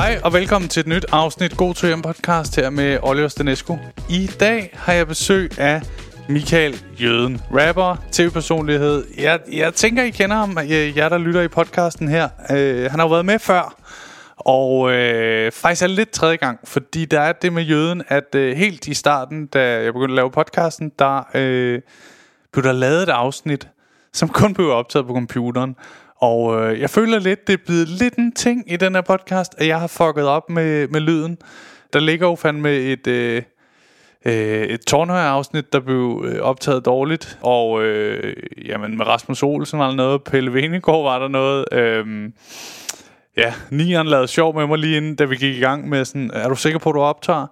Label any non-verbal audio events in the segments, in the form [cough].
Hej og velkommen til et nyt afsnit God to hjem podcast her med Oliver Stanescu. I dag har jeg besøg af Michael Jøden, rapper, tv-personlighed. Jeg, jeg tænker, I kender ham, øh, jer der lytter i podcasten her. Uh, han har jo været med før, og øh, faktisk er det lidt tredje gang, fordi der er det med Jøden, at øh, helt i starten, da jeg begyndte at lave podcasten, der øh, blev der lavet et afsnit, som kun blev optaget på computeren. Og øh, jeg føler lidt, det er blevet lidt en ting i den her podcast, at jeg har fucket op med, med lyden. Der ligger jo fandme et, øh, øh, et Tornhøj-afsnit, der blev øh, optaget dårligt. Og øh, jamen, med Rasmus Olsen var der noget, Pelle Venegård var der noget. Øh, ja, Nian lavede sjov med mig lige inden, da vi gik i gang med sådan, er du sikker på, at du optager?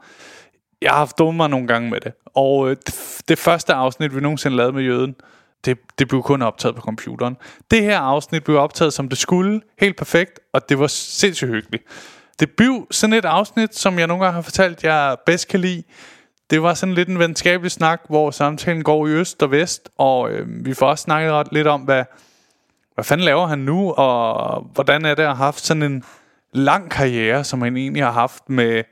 Jeg har haft dummet mig nogle gange med det. Og øh, det, det første afsnit, vi nogensinde lavede med Jøden, det, det blev kun optaget på computeren. Det her afsnit blev optaget som det skulle, helt perfekt, og det var sindssygt hyggeligt. Det blev sådan et afsnit, som jeg nogle gange har fortalt, jeg bedst kan lide. Det var sådan lidt en venskabelig snak, hvor samtalen går i øst og vest, og øh, vi får også snakket ret lidt om, hvad, hvad fanden laver han nu, og hvordan er det at have haft sådan en lang karriere, som han egentlig har haft med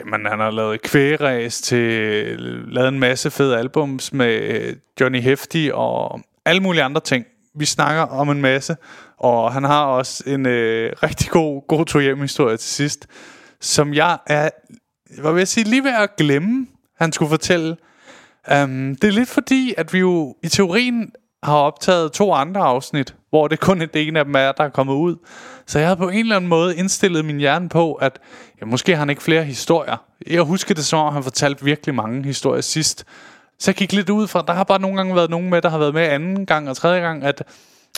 Jamen, han har lavet kvægeræs til, lavet en masse fede albums med øh, Johnny Hefti og alle mulige andre ting. Vi snakker om en masse, og han har også en øh, rigtig god, god to hjem historie til sidst, som jeg er, hvad vil jeg sige, lige ved at glemme, han skulle fortælle. Um, det er lidt fordi, at vi jo i teorien har optaget to andre afsnit, hvor det kun er det ene af dem er, der er kommet ud. Så jeg havde på en eller anden måde indstillet min hjerne på, at ja, måske har han ikke flere historier. Jeg husker det som om, han fortalte virkelig mange historier sidst. Så jeg gik lidt ud fra, der har bare nogle gange været nogen med, der har været med anden gang og tredje gang, at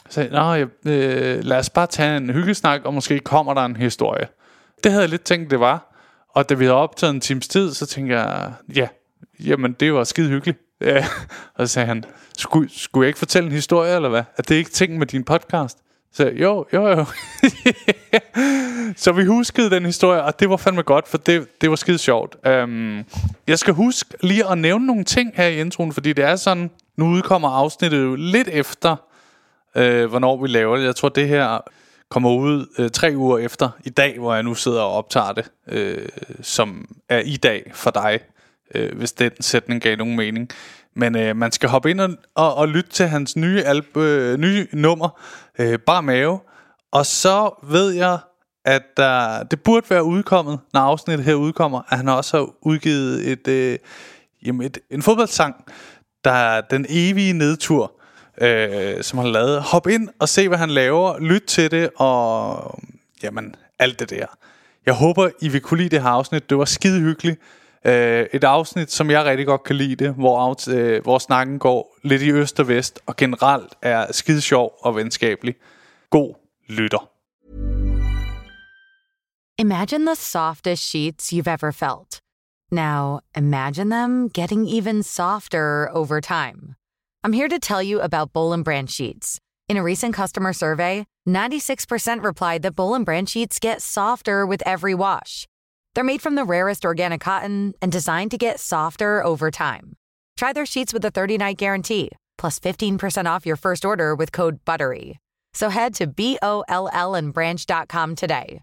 så, Nå, jeg, øh, lad os bare tage en hyggesnak, og måske kommer der en historie. Det havde jeg lidt tænkt, det var. Og da vi havde optaget en times tid, så tænkte jeg, ja, jamen det var skide hyggeligt. Ja. [laughs] Og så sagde han, Sku, skulle jeg ikke fortælle en historie, eller hvad? Er det ikke ting med din podcast? Så jo, jo, jo. [laughs] så vi huskede den historie, og det var fandme godt, for det, det var skide sjovt. Um, jeg skal huske lige at nævne nogle ting her i introen, fordi det er sådan, nu udkommer afsnittet jo lidt efter, uh, hvornår vi laver det. Jeg tror, det her kommer ud uh, tre uger efter i dag, hvor jeg nu sidder og optager det, uh, som er i dag for dig, øh, hvis den sætning gav nogen mening. Men øh, man skal hoppe ind og, og, og lytte til hans nye, alb, øh, nye nummer, øh, Bar Mave. Og så ved jeg, at der, det burde være udkommet, når afsnittet her udkommer, at han også har udgivet et, øh, jamen et, en fodboldsang, der er den evige nedtur, øh, som han har lavet. Hop ind og se, hvad han laver. Lyt til det, og jamen, alt det der. Jeg håber, I vil kunne lide det her afsnit. Det var skide hyggeligt. Øh, et afsnit, som jeg rigtig godt kan lide det, hvor, øh, hvor snakken går lidt i øst og vest, og generelt er skide sjov og venskabelig. God lytter. Imagine the softest sheets you've ever felt. Now, imagine them getting even softer over time. I'm here to tell you about Bowl Brand sheets. In a recent customer survey, 96% replied that Bowl Brand sheets get softer with every wash. They're made from the rarest organic cotton and designed to get softer over time. Try their sheets with a 30 night guarantee, plus 15% off your first order with code BUTTERY. So head to B O L L and branch.com today.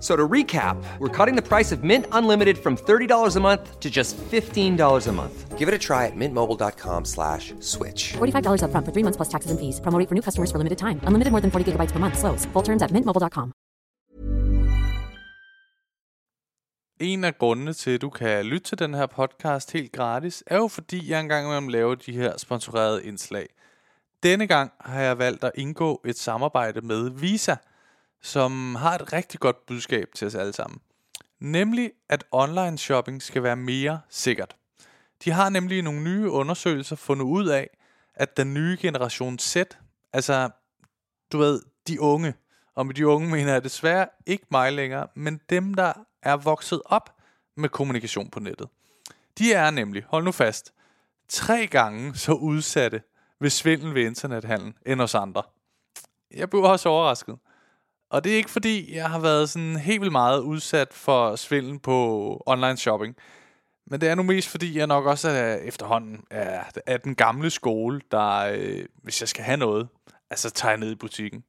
So to recap, we're cutting the price of Mint Unlimited from $30 a month to just $15 a month. Give it a try at mintmobile.com slash switch. $45 up front for three months plus taxes and fees. Promo rate for new customers for limited time. Unlimited more than 40 gigabytes per month. Slows. Full terms at mintmobile.com. En af grundene til, at du kan lytte til den her podcast helt gratis, er jo fordi, jeg engang imellem laver de her sponsorerede indslag. Denne gang har jeg valgt at indgå et samarbejde med Visa – som har et rigtig godt budskab til os alle sammen. Nemlig, at online shopping skal være mere sikkert. De har nemlig nogle nye undersøgelser fundet ud af, at den nye generation Z, altså du ved, de unge, og med de unge mener jeg desværre ikke mig længere, men dem, der er vokset op med kommunikation på nettet. De er nemlig, hold nu fast, tre gange så udsatte ved svindel ved internethandel end os andre. jeg blev også overrasket. Og det er ikke fordi, jeg har været sådan helt vildt meget udsat for svindel på online shopping. Men det er nu mest fordi, jeg nok også er efterhånden er, er den gamle skole, der, øh, hvis jeg skal have noget, altså tager jeg ned i butikken.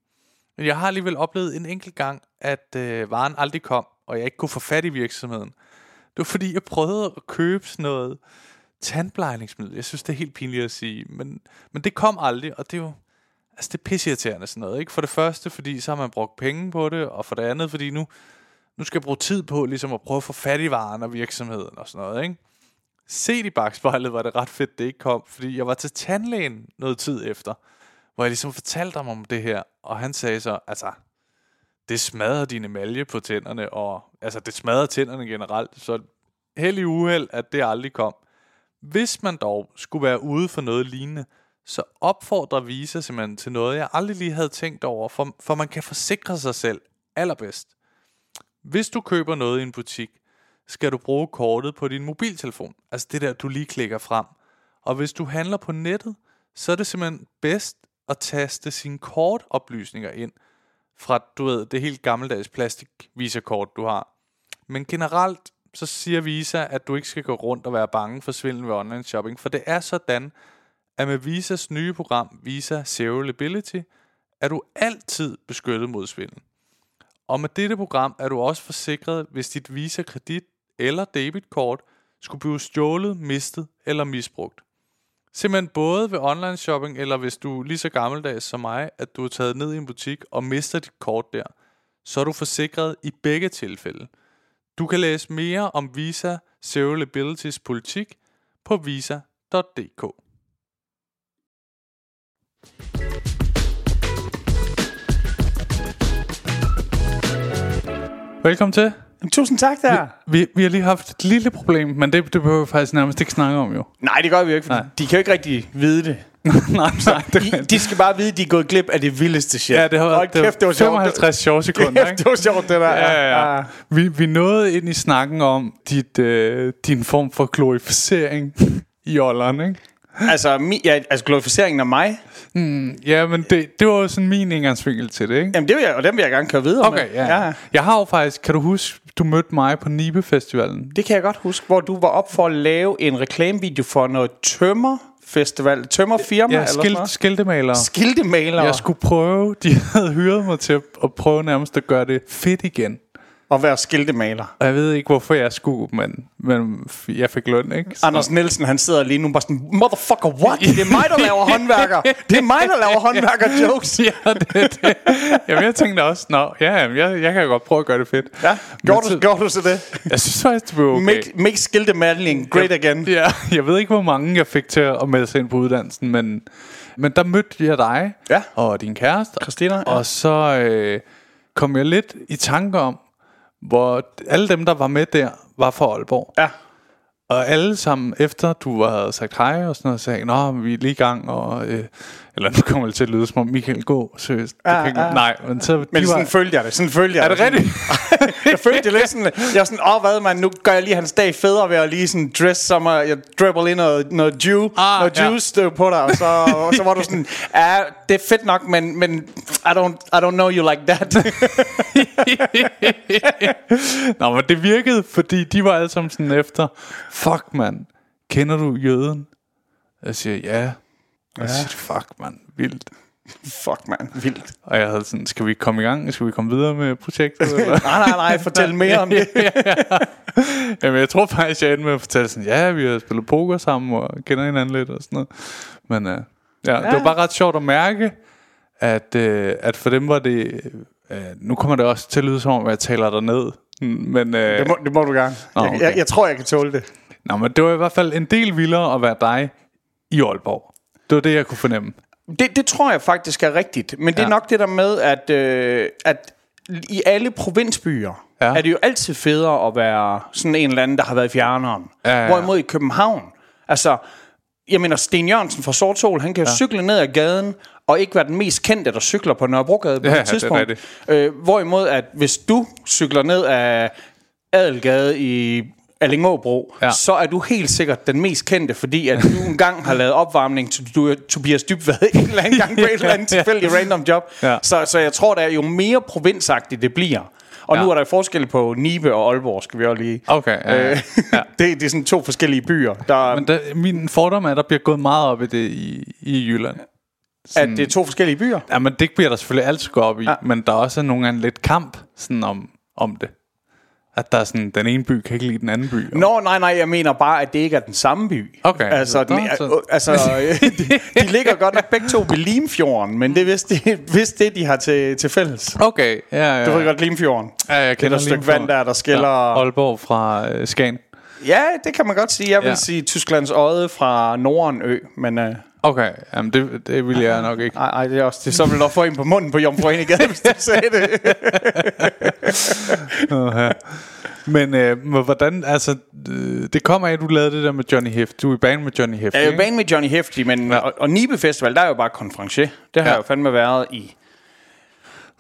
Men jeg har alligevel oplevet en enkelt gang, at øh, varen aldrig kom, og jeg ikke kunne få fat i virksomheden. Det var fordi, jeg prøvede at købe sådan noget tandplejningsmiddel. Jeg synes, det er helt pinligt at sige, men, men det kom aldrig, og det er jo... Altså, det er pisseirriterende sådan noget, ikke? For det første, fordi så har man brugt penge på det, og for det andet, fordi nu, nu skal jeg bruge tid på ligesom at prøve at få fat i varen og virksomheden og sådan noget, ikke? Set i bagspejlet var det ret fedt, det ikke kom, fordi jeg var til tandlægen noget tid efter, hvor jeg ligesom fortalte ham om det her, og han sagde så, altså, det smadrer din emalje på tænderne, og altså, det smadrer tænderne generelt, så heldig uheld, at det aldrig kom. Hvis man dog skulle være ude for noget lignende, så opfordrer Visa simpelthen til noget, jeg aldrig lige havde tænkt over, for, for man kan forsikre sig selv allerbedst. Hvis du køber noget i en butik, skal du bruge kortet på din mobiltelefon. Altså det der, du lige klikker frem. Og hvis du handler på nettet, så er det simpelthen bedst at taste sine kortoplysninger ind fra, du ved, det helt gammeldags plastik kort du har. Men generelt, så siger Visa, at du ikke skal gå rundt og være bange for svindel ved online shopping, for det er sådan, at med Visas nye program, Visa Zero Liability, er du altid beskyttet mod svindel. Og med dette program er du også forsikret, hvis dit Visa kredit eller debitkort skulle blive stjålet, mistet eller misbrugt. Simpelthen både ved online shopping, eller hvis du er lige så gammeldags som mig, at du er taget ned i en butik og mister dit kort der, så er du forsikret i begge tilfælde. Du kan læse mere om Visa Zero politik på visa.dk. Velkommen til. Tusind tak der. Vi, vi har lige haft et lille problem, men det, det behøver vi faktisk nærmest ikke snakke om jo. Nej, det gør vi jo ikke, for Nej. de kan jo ikke rigtig vide det. [laughs] nej, nej. Det, De, de skal bare vide, at de er gået glip af det vildeste shit. ja, det har været det kæft, det var sjovt. 55 sjove sekunder, Kæft, ikke? det var sjovt, det der. Ja, ja, ja. Vi, vi nåede ind i snakken om dit, øh, din form for glorificering i ålderen, ikke? Altså, mi, ja, altså glorificeringen af mig, Ja, men det, det var jo sådan min indgangsvinkel til det, ikke? jamen det vil jeg, og den vil jeg gerne køre videre Okay, med. ja. ja. Jeg har jo faktisk, kan du huske, du mødte mig på Nibe Festivalen? Det kan jeg godt huske, hvor du var op for at lave en reklamevideo for noget tømmerfestival, tømmerfirma Ja, eller sådan skilt, noget. skiltemaler. Skiltemaler Jeg skulle prøve, de havde hyret mig til at prøve nærmest at gøre det fedt igen. Og være skiltemaler. Og jeg ved ikke, hvorfor jeg skulle, men, men jeg fik løn, ikke? Så- Anders Nielsen, han sidder lige nu bare sådan, motherfucker, what? Det er mig, der laver håndværker. Det er mig, der laver [laughs] håndværker jokes. ja, det, det. Jamen, jeg tænkte også, nå, ja, jeg, jeg kan godt prøve at gøre det fedt. Ja, gjorde Men du, gjorde du så det? Jeg synes faktisk, det var okay. Make, make skiltemaling great again. Ja, jeg ved ikke, hvor mange jeg fik til at melde sig ind på uddannelsen, men, men der mødte jeg dig Ja. og din kæreste. Christina, ja. Og så øh, kom jeg lidt i tanke om, hvor alle dem, der var med der, var fra Aalborg. Ja. Og alle sammen, efter du havde sagt hej og sådan noget, sagde, Nå, vi er lige i gang, og... Øh, eller nu kommer det til at lyde som om, Michael, gå, seriøst. Det ikke, ja. Nej, men så... Men sådan var, følte jeg det. Sådan følte jeg er det rigtigt? [laughs] jeg følte det lidt sådan, jeg var sådan, åh hvad man, nu gør jeg lige hans dag federe ved at lige sådan dress som, jeg dribble ind noget, noget, dew, Ah, noget ja. juice på dig, og så, og så var du sådan, ja, det er fedt nok, men, men I, don't, I don't know you like that. [laughs] Nå, men det virkede, fordi de var alle sammen sådan efter, fuck mand, kender du jøden? Jeg siger, ja. Og jeg siger, fuck mand, vildt. [laughs] Fuck man, vildt. Og jeg havde sådan, skal vi komme i gang? Skal vi komme videre med projektet? [laughs] Eller? Nej, nej, nej, fortæl mere om det. [laughs] Jamen, jeg tror faktisk, jeg endte med at fortælle sådan, ja, vi har spillet poker sammen og kender hinanden lidt og sådan noget. Men uh, ja, ja, det var bare ret sjovt at mærke, at, uh, at for dem var det... Uh, nu kommer det også til at lyde som om, jeg taler dig ned. Men, uh, Det må, det må du gerne. Nå, Jeg, okay. jeg, jeg tror, jeg kan tåle det. Nå, men det var i hvert fald en del vildere at være dig i Aalborg. Det var det, jeg kunne fornemme. Det, det tror jeg faktisk er rigtigt. Men det er Ja. nok det der med, at, øh, at i alle provinsbyer Ja. er det jo altid federe at være sådan en eller anden, der har været i fjerneren. Ja, ja, ja. Hvorimod i København, altså, jeg mener, Sten Jørgensen fra Sortol, han kan jo ja. cykle ned ad gaden, og ikke være den mest kendte, der cykler på Nørrebrogade på Ja, ja, det er et tidspunkt. rigtigt. Øh, hvorimod, at hvis du cykler ned ad Adelgade i Allingåbro, Ja. så er du helt sikkert den mest kendte, fordi at du [laughs] engang har lavet opvarmning til du, Tobias Dybvad en eller anden gang på et eller andet tilfældigt random job. Ja. Så, så jeg tror, at jo mere provinsagtigt det bliver, og Ja. nu er der forskel på Nibe og Aalborg, skal vi også lige... Okay, ja, ja. Øh, [laughs] det, det er sådan to forskellige byer, der, Men der, min fordom er, at der bliver gået meget op i det i, i Jylland. at det er to forskellige byer. Ja, men det bliver der selvfølgelig altid gå op i, ja. Men der er også nogle gange lidt kamp sådan om, om det. At der er sådan, den ene by kan ikke lide den anden by. og- Nå, nej, nej, jeg mener bare, at det ikke er den samme by. Okay. Altså, den, er, så- altså [laughs] de, de ligger godt nok begge to ved Limfjorden, men det er vist det, vist det de har til, til fælles. Okay, ja, ja. Du ved godt Limfjorden. ja, jeg Det er kender der stykke vand der, der skiller... Ja, Aalborg fra øh, Skagen. Ja, det kan man godt sige. Jeg vil Ja. ja. sige Tysklands Odde fra Nordenø, men... Øh, Okay, jamen det, det vil jeg nok ikke. ej, ej, det er også det. Så vil du få en på munden på Jomfru Enegade, hvis du sagde det. [laughs] Uh, men, øh, men hvordan, altså, øh, det kommer af, at du lavede det der med Johnny Heft. Du er i band med Johnny Heft, Jeg er jo ikke? med Johnny Hefti, men Ja. og, og Nibe Festival, der er jo bare konferencier. Det har ja. jeg jo fandme været i...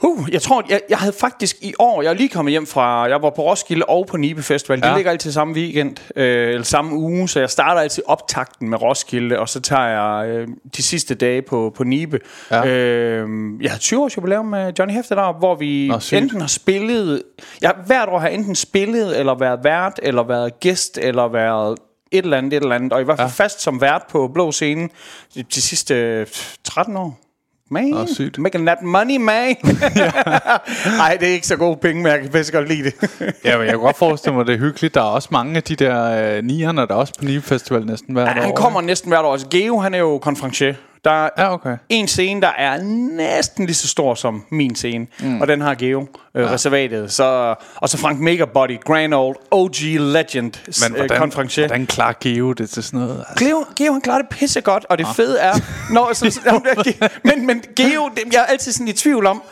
Uh, jeg tror, jeg, jeg havde faktisk i år, jeg er lige kommet hjem fra, jeg var på Roskilde og på Nibe Festival. Det Ja. ligger altid samme weekend, øh, eller samme uge, så jeg starter altid optakten med Roskilde, og så tager jeg øh, de sidste dage på, på Nibe. Ja. Øh, jeg har 20 års jubilæum med Johnny Hefte deroppe, hvor vi Nå, sygt. enten har spillet, jeg hvert år har enten spillet, eller været vært, eller været gæst, eller været et eller andet, et eller andet, og i hvert fald Ja. fast som vært på Blå Scene de, de sidste øh, 13 år. Man, Nå, sygt. making that money, man. [laughs] Nej, det er ikke så gode penge, men jeg kan bedst godt lide det. [laughs] Ja, men jeg kan godt forestille mig, det er hyggeligt. Der er også mange af de der øh, nierne, der er også på Nibe Festival næsten hvert år. Han kommer næsten hvert år. Altså, Geo, han er jo konferencier. Der er Ja, okay. en scene, der er næsten lige så stor som min scene. Mm. Og den har Geo øh, ja. reservatet. Så, og så Frank Megabody, Grand Old OG Legend, Men øh, hvordan, konferencier. hvordan klarer Geo det til sådan noget? Altså, Geo, Geo han klarer det pisse godt, og det fede er, når, så, [laughs] så, [laughs] men, men Geo, det, jeg er altid sådan i tvivl om,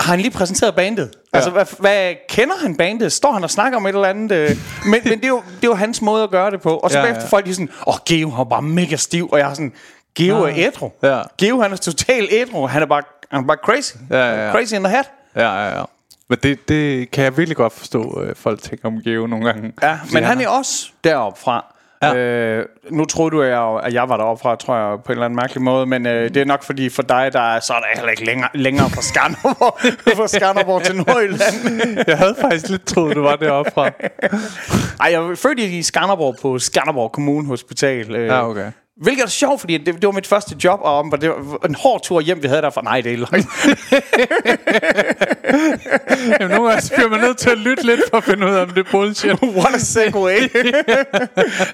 har han lige præsenteret bandet? Ja. Altså, hvad, hvad, kender han bandet? Står han og snakker om et eller andet? Øh, men men det, er jo, det er jo hans måde at gøre det på. Og så Ja, ja, ja. bagefter folk, de er sådan, åh, oh, Geo har bare mega stiv, og jeg er sådan, Geo er ædru. Ja. Geo, han er totalt ædru. Han er bare, han er bare crazy. Ja, ja, ja. Crazy in the head. Ja, ja, ja. Men det, det kan jeg virkelig godt forstå, øh, folk tænker om Geo nogle gange. Ja, men han er også deroppe fra. Ja. Øh, nu troede du, at jeg, at jeg var deroppe fra, tror jeg, på en eller anden mærkelig måde, men øh, det er nok fordi for dig, der er, så er der heller ikke længere, længere fra Skanderborg, [laughs] fra Skanderborg til Nordjylland. [laughs] Jeg havde faktisk lidt troet, du var deroppe fra. [laughs] Ej, jeg er født i Skanderborg på Skanderborg Kommune Hospital. Øh, Ja, okay. Hvilket er sjovt, fordi det, det var mit første job, og det var en hård tur hjem, vi havde derfra. Nej, det er løgn. [laughs] Jamen, nogle gange bliver man nødt til at lytte lidt for at finde ud af, om det er bullshit. [laughs] What a segway. [laughs]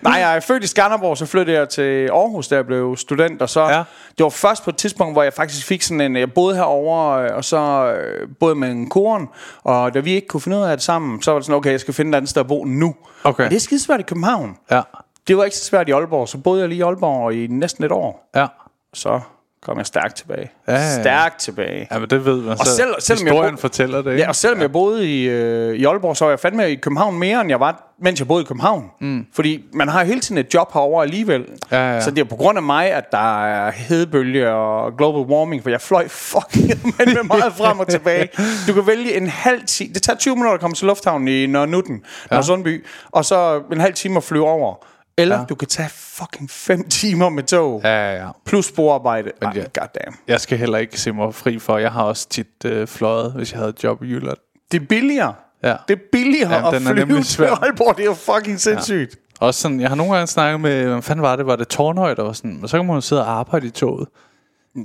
Nej, jeg er født i Skanderborg, så flyttede jeg til Aarhus, da jeg blev student, og så, Ja. det var først på et tidspunkt, hvor jeg faktisk fik sådan en, jeg boede herovre, øh, og så øh, boede med en koren, og da vi ikke kunne finde ud af det sammen, så var det sådan, okay, jeg skal finde et andet sted at bo nu. Okay. Og det er skidesvært i København. Ja, Det var ikke så svært i Aalborg, så boede jeg lige i Aalborg i næsten et år. ja. Så kom jeg stærkt tilbage. Ja, ja, ja. Stærkt tilbage. Ja, men det ved man. Og selv- selvom jeg historien bo- fortæller det, ikke? Ja, og selvom ja. jeg boede i, øh, i Aalborg, så var jeg fandme i København mere, end jeg var, mens jeg boede i København. Mm. Fordi man har hele tiden et job herovre alligevel. Ja, ja. Så det er på grund af mig, at der er hedebølge og global warming, for jeg fløj fucking [laughs] med meget frem og tilbage. Du kan vælge en halv time. Det tager 20 minutter at komme til lufthavnen i Nørre-Nutten, ja. Sundby, og så en halv time at flyve over. Eller ja. du kan tage fucking 5 [laughs] timer med tog. Ja. Ja, ja, ja. Plus sporarbejde. Ej, ja. goddamn. Jeg skal heller ikke se mig fri for. Jeg har også tit øh, fløjet, hvis jeg havde et job i Jylland. Det er billigere. Ja. Det er billigere Jamen, at er flyve til. Aalborg. Det er fucking sindssygt. Også sådan, jeg har nogle gange snakket med, hvad fanden var det? Var det Tornhøj, der var sådan, men så kan man jo sidde og arbejde i toget.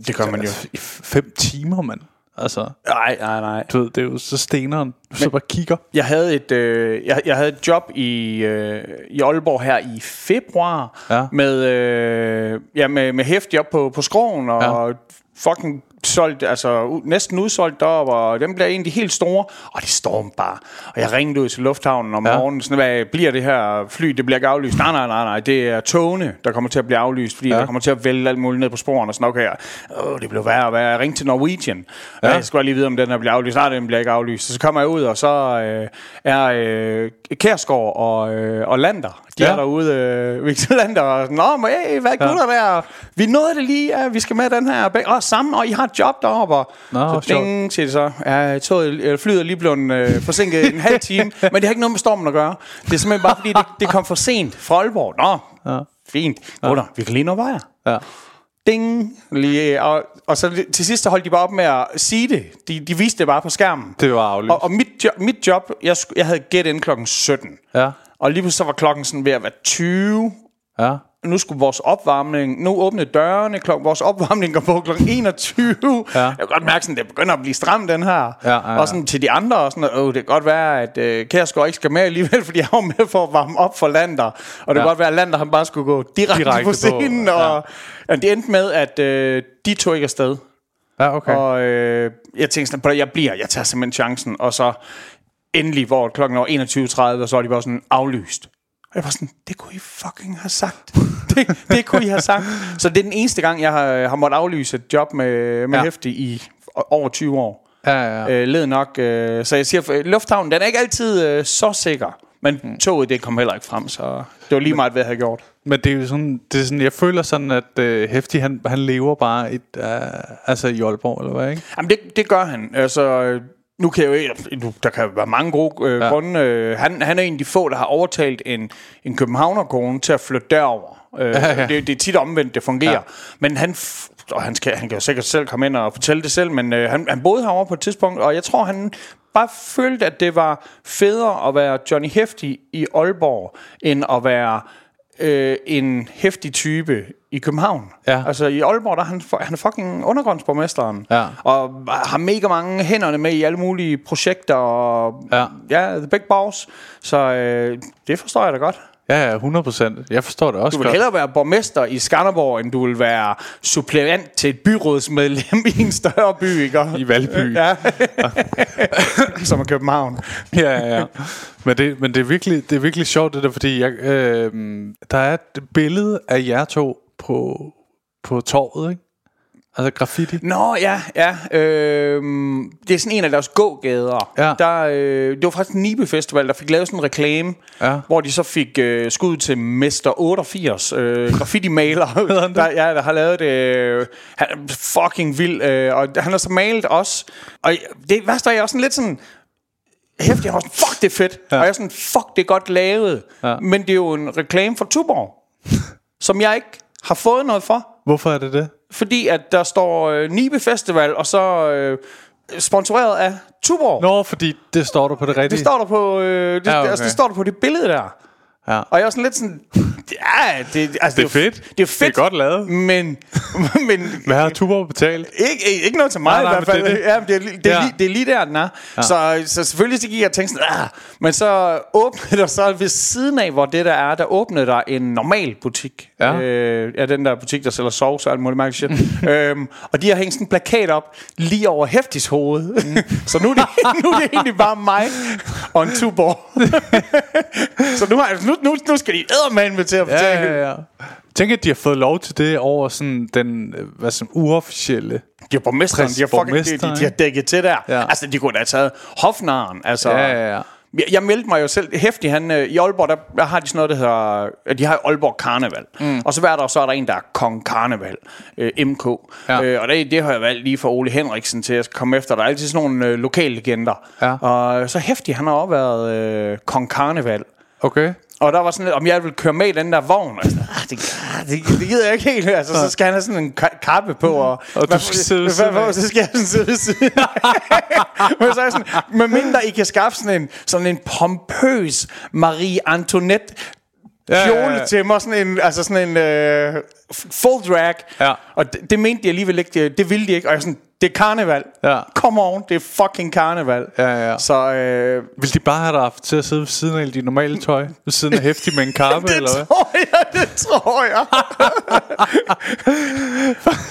Det gør man jo. I fem timer, mand. Altså, Nej, nej, nej. du ved, det er jo så steneren. Du så bare kigger. Jeg havde et, øh, jeg, jeg havde et job i, øh, i Aalborg her i februar Ja. med, øh, ja, med, med hæft job på, på skroven og ja. fucking solgt, altså næsten udsolgt deroppe, og dem bliver egentlig helt store, og det står bare. Og jeg ringede ud til lufthavnen om Ja. morgenen, sådan, hvad bliver det her fly, det bliver ikke aflyst. Nej, nej, nej, nej, det er togene, der kommer til at blive aflyst, fordi Ja. der kommer til at vælge alt muligt ned på sporene, og sådan, okay, åh, det blev værre og værre. Jeg ringte til Norwegian. Ja. jeg skulle lige vide, om den her bliver aflyst. Nej, den bliver ikke aflyst. Så, så kommer jeg ud, og så øh, er øh, Kærsgaard og, øh, og Lander, de Ja. ja. er derude, øh, Victor Lander, og sådan, Nå, men hey, hvad gutter ja. der? Vi nåede det lige, ja, vi skal med den her. Åh, sammen, og I har et job deroppe. Og Nå, så ding, siger de så. Ja, toget, eller flyet er lige blevet øh, forsinket en halv time. Men det har ikke noget med stormen at gøre. Det er simpelthen bare, fordi det, det kom for sent fra Aalborg. Nå, Ja. fint. Gutter, vi kan lige nå vejer. Ja. Ding. Lige, og, og så til sidst så holdt de bare op med at sige det. De, de viste det bare på skærmen. Det var aflyst. Og, og mit, job, mit job, jeg, jeg havde get ind klokken 17. Ja. Og lige pludselig så var klokken sådan ved at være 20. Ja. Nu skulle vores opvarmning, nu åbne dørene, klokken, vores opvarmning går på klokken 21. Ja. Jeg kan godt mærke, sådan, det begynder at blive stram, den her. Ja, ja, ja. Og sådan til de andre, og sådan, åh, det kan godt være, at øh, Kærsgaard ikke skal med alligevel, [laughs] fordi jeg var med for at varme op for Lander. Og det Ja. kan godt være, at Lander han bare skulle gå direkte, Direkte på på, scenen. Og, ja. og det endte med, at øh, de tog ikke afsted. Ja, okay. Og øh, jeg tænkte sådan, "Prøv at jeg bliver, jeg tager simpelthen chancen. Og så endelig, hvor klokken var 21.30, og så var de bare sådan aflyst. Og jeg var sådan, det kunne I fucking have sagt. [laughs] det, det kunne I have sagt. Så det er den eneste gang, jeg har, har måttet aflyse et job med, med Ja. hæfte i over 20 år. Ja, ja, ja. Øh, led nok. Øh, så jeg siger, for, lufthavnen, den er ikke altid øh, så sikker. Men Mm. toget, det kom heller ikke frem, så det var lige meget, hvad jeg havde gjort. Men det er jo sådan, det er sådan jeg føler sådan, at øh, Hæftig, han, han lever bare et, øh, altså i Aalborg, eller hvad, ikke? Jamen, det, det gør han. Altså, øh, nu kan jeg jo nu, der kan være mange gode øh, Ja. grunde. Øh, han, han er en af de få, der har overtalt en, en københavnerkone til at flytte derover. Øh, Ja, ja. det, det er tit omvendt, det fungerer. Ja. Men han, og han, skal, han kan jo sikkert selv komme ind og fortælle det selv, men øh, han, han boede herovre på et tidspunkt, og jeg tror, han bare følte, at det var federe at være Johnny Hefti i Aalborg, end at være øh, en hæftig type i København. Ja. Altså i Aalborg, der er han, han er fucking undergrundsborgmesteren. Ja. Og har mega mange hænderne med i alle mulige projekter. Og, Ja. ja, the big boss. Så øh, det forstår jeg da godt. Ja, ja, 100 procent. Jeg forstår det også Du vil godt. hellere være borgmester i Skanderborg, end du vil være suppleant til et byrådsmedlem [laughs] i en større by, ikke? I Valby. Ja. [laughs] Som er København. ja, ja, ja. Men, det, men det, er virkelig, det er virkelig sjovt, det der, fordi jeg, øh, der er et billede af jer to på, på torvet, ikke? Altså graffiti. Nå, ja, ja. Øh, det er sådan en af deres gågader. Ja. Der, øh, det var faktisk Nibe Festival, der fik lavet sådan en reklame, Ja. hvor de så fik øh, skud til Mester 88, øh, [laughs] graffiti-maler, der, ja, der har lavet det. Øh, han er fucking vild, øh, og han har så malet os. Og det værste er, jeg også sådan lidt sådan hæftig. Jeg var sådan, fuck, det er fedt. Ja. Og jeg er sådan, fuck, det er godt lavet. Ja. Men det er jo en reklame for Tuborg, [laughs] som jeg ikke har fået noget for. Hvorfor er det det? Fordi at der står øh, Nibe Festival, og så øh, sponsoreret af Tuborg. Nå, fordi det står der på det rigtige. Det står der på, øh, det, Ja, okay. altså, det står der på det billede der. Ja. Og jeg er sådan lidt sådan, ja, det, altså, Det er fedt. Det er fedt. Det er godt lavet. Men, [laughs] men Hvad har Tuborg betalt? ikke, ikke, noget til mig Nej, nej, i hvert fald. Det, det. Ja, det, er, det, er Ja. lige, det er lige der, den er. Ja. Så, så selvfølgelig så gik jeg og tænkte sådan, ah, men så åbnede der så ved siden af, hvor det der er, der åbnede der en normal butik. Ja. Øh, ja, den der butik, der sælger sovs og alt muligt mærkeligt shit. [laughs] øhm, og de har hængt sådan en plakat op lige over Hæftis hoved. Mm. [laughs] så nu er, det, nu er det egentlig bare mig og en tuborg. så nu, har, nu, nu, nu skal de ædermand med til fortælle. Ja, ja, ja. Tænk, at de har fået lov til det over sådan den, øh, hvad som uofficielle. De har borgmesteren, de har, fucking, de, de, de har dækket til der. Ja. Altså, de kunne da have taget hofnaren. Altså, Ja, ja, ja. Jeg, jeg meldte mig jo selv hæftig. Han, øh, I Aalborg, der, der har de sådan noget, der hedder... De har Aalborg Karneval. Mm. Og så hver dag, så er der en, der er Kong Karneval. Øh, MK. Ja. Øh, og det, det har jeg valgt lige for Ole Henriksen til at komme efter. Der er altid sådan nogle øh, lokale legender. Ja. Og så hæftig, han har også været øh, Kong Karneval. Okay. Og der var sådan lidt, om jeg ville køre med i den der vogn. Sådan, ah, det, ah, det, det gider jeg ikke helt. Altså, så skal han have sådan en ka- kappe på. Og, Og du skal sidde ved hvad- siden af. Så skal jeg sådan sidde ved siden. [laughs] Men så er sådan, med mindre I kan skaffe sådan en, sådan en pompøs Marie Antoinette Ja, ja, kjole ja. til mig, sådan en, altså sådan en øh, full drag. Ja. Og det, det mente de alligevel ikke, det, det ville de ikke. Og jeg sådan, det er karneval. Ja. Come on, det er fucking karneval. Ja, ja. Så øh, Vil de bare have dig haft til at sidde ved siden af dit normale tøj? Ved siden af hæftig med en kappe, [laughs] det eller hvad? tror jeg, det tror jeg.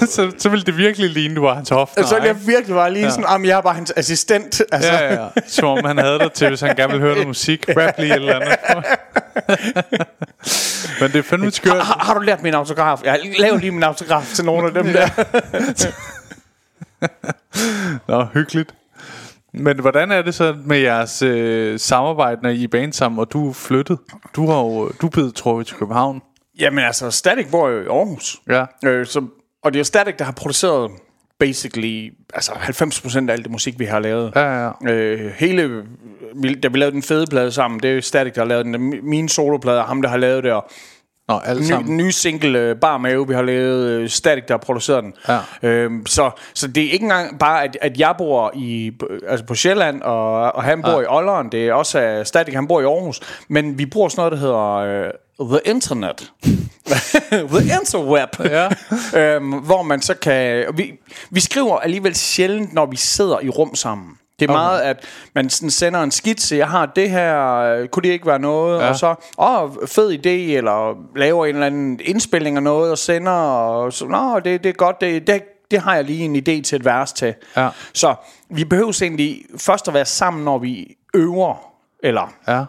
[laughs] så, så ville det virkelig ligne, du var hans hofte. Så jeg virkelig var lige ja. sådan, om jeg er bare hans assistent. Altså, Ja, ja, ja. Som om han havde dig til, hvis han gerne ville høre noget [laughs] musik. Rap lige eller andet. Men det er fandme skørt. Har, har du lært min autograf? Jeg laver lige min autograf til nogle af dem der. [laughs] Nå, hyggeligt. Men hvordan er det så med jeres øh, samarbejde, når I er band sammen, og du er flyttet? Du har jo du er blevet trukket til København. Jamen altså, Static bor jo i Aarhus. Ja. Øh, så, og det er Static, der har produceret basically altså 90% af alt det musik, vi har lavet. Ja, ja. Øh, hele, vi- da vi lavede den fede plade sammen, det er Static, der har lavet den. Mine soloplader, ham der har lavet det, og Nå, alle ny, sammen. den nye single, uh, Bar Mave, vi har lavet, uh, Static, der har produceret den. Ja. Øhm, så, så det er ikke engang bare, at, at jeg bor i, altså på Sjælland, og, og han bor Ja. i Olleren. Det er også uh, Static, han bor i Aarhus. Men vi bruger sådan noget, der hedder uh, The Internet. [laughs] The Interweb. Ja. øhm, hvor man så kan... Vi, vi skriver alligevel sjældent, når vi sidder i rum sammen. Det er okay. meget, at man sådan sender en skitse, jeg har det her, øh, kunne det ikke være noget? Ja. Og så, åh, fed idé, eller laver en eller anden indspilning af noget og sender, og så, nå, det, det er godt, det, det, det har jeg lige en idé til et vers til. Ja. Så vi behøver egentlig først at være sammen, når vi øver, eller Ja.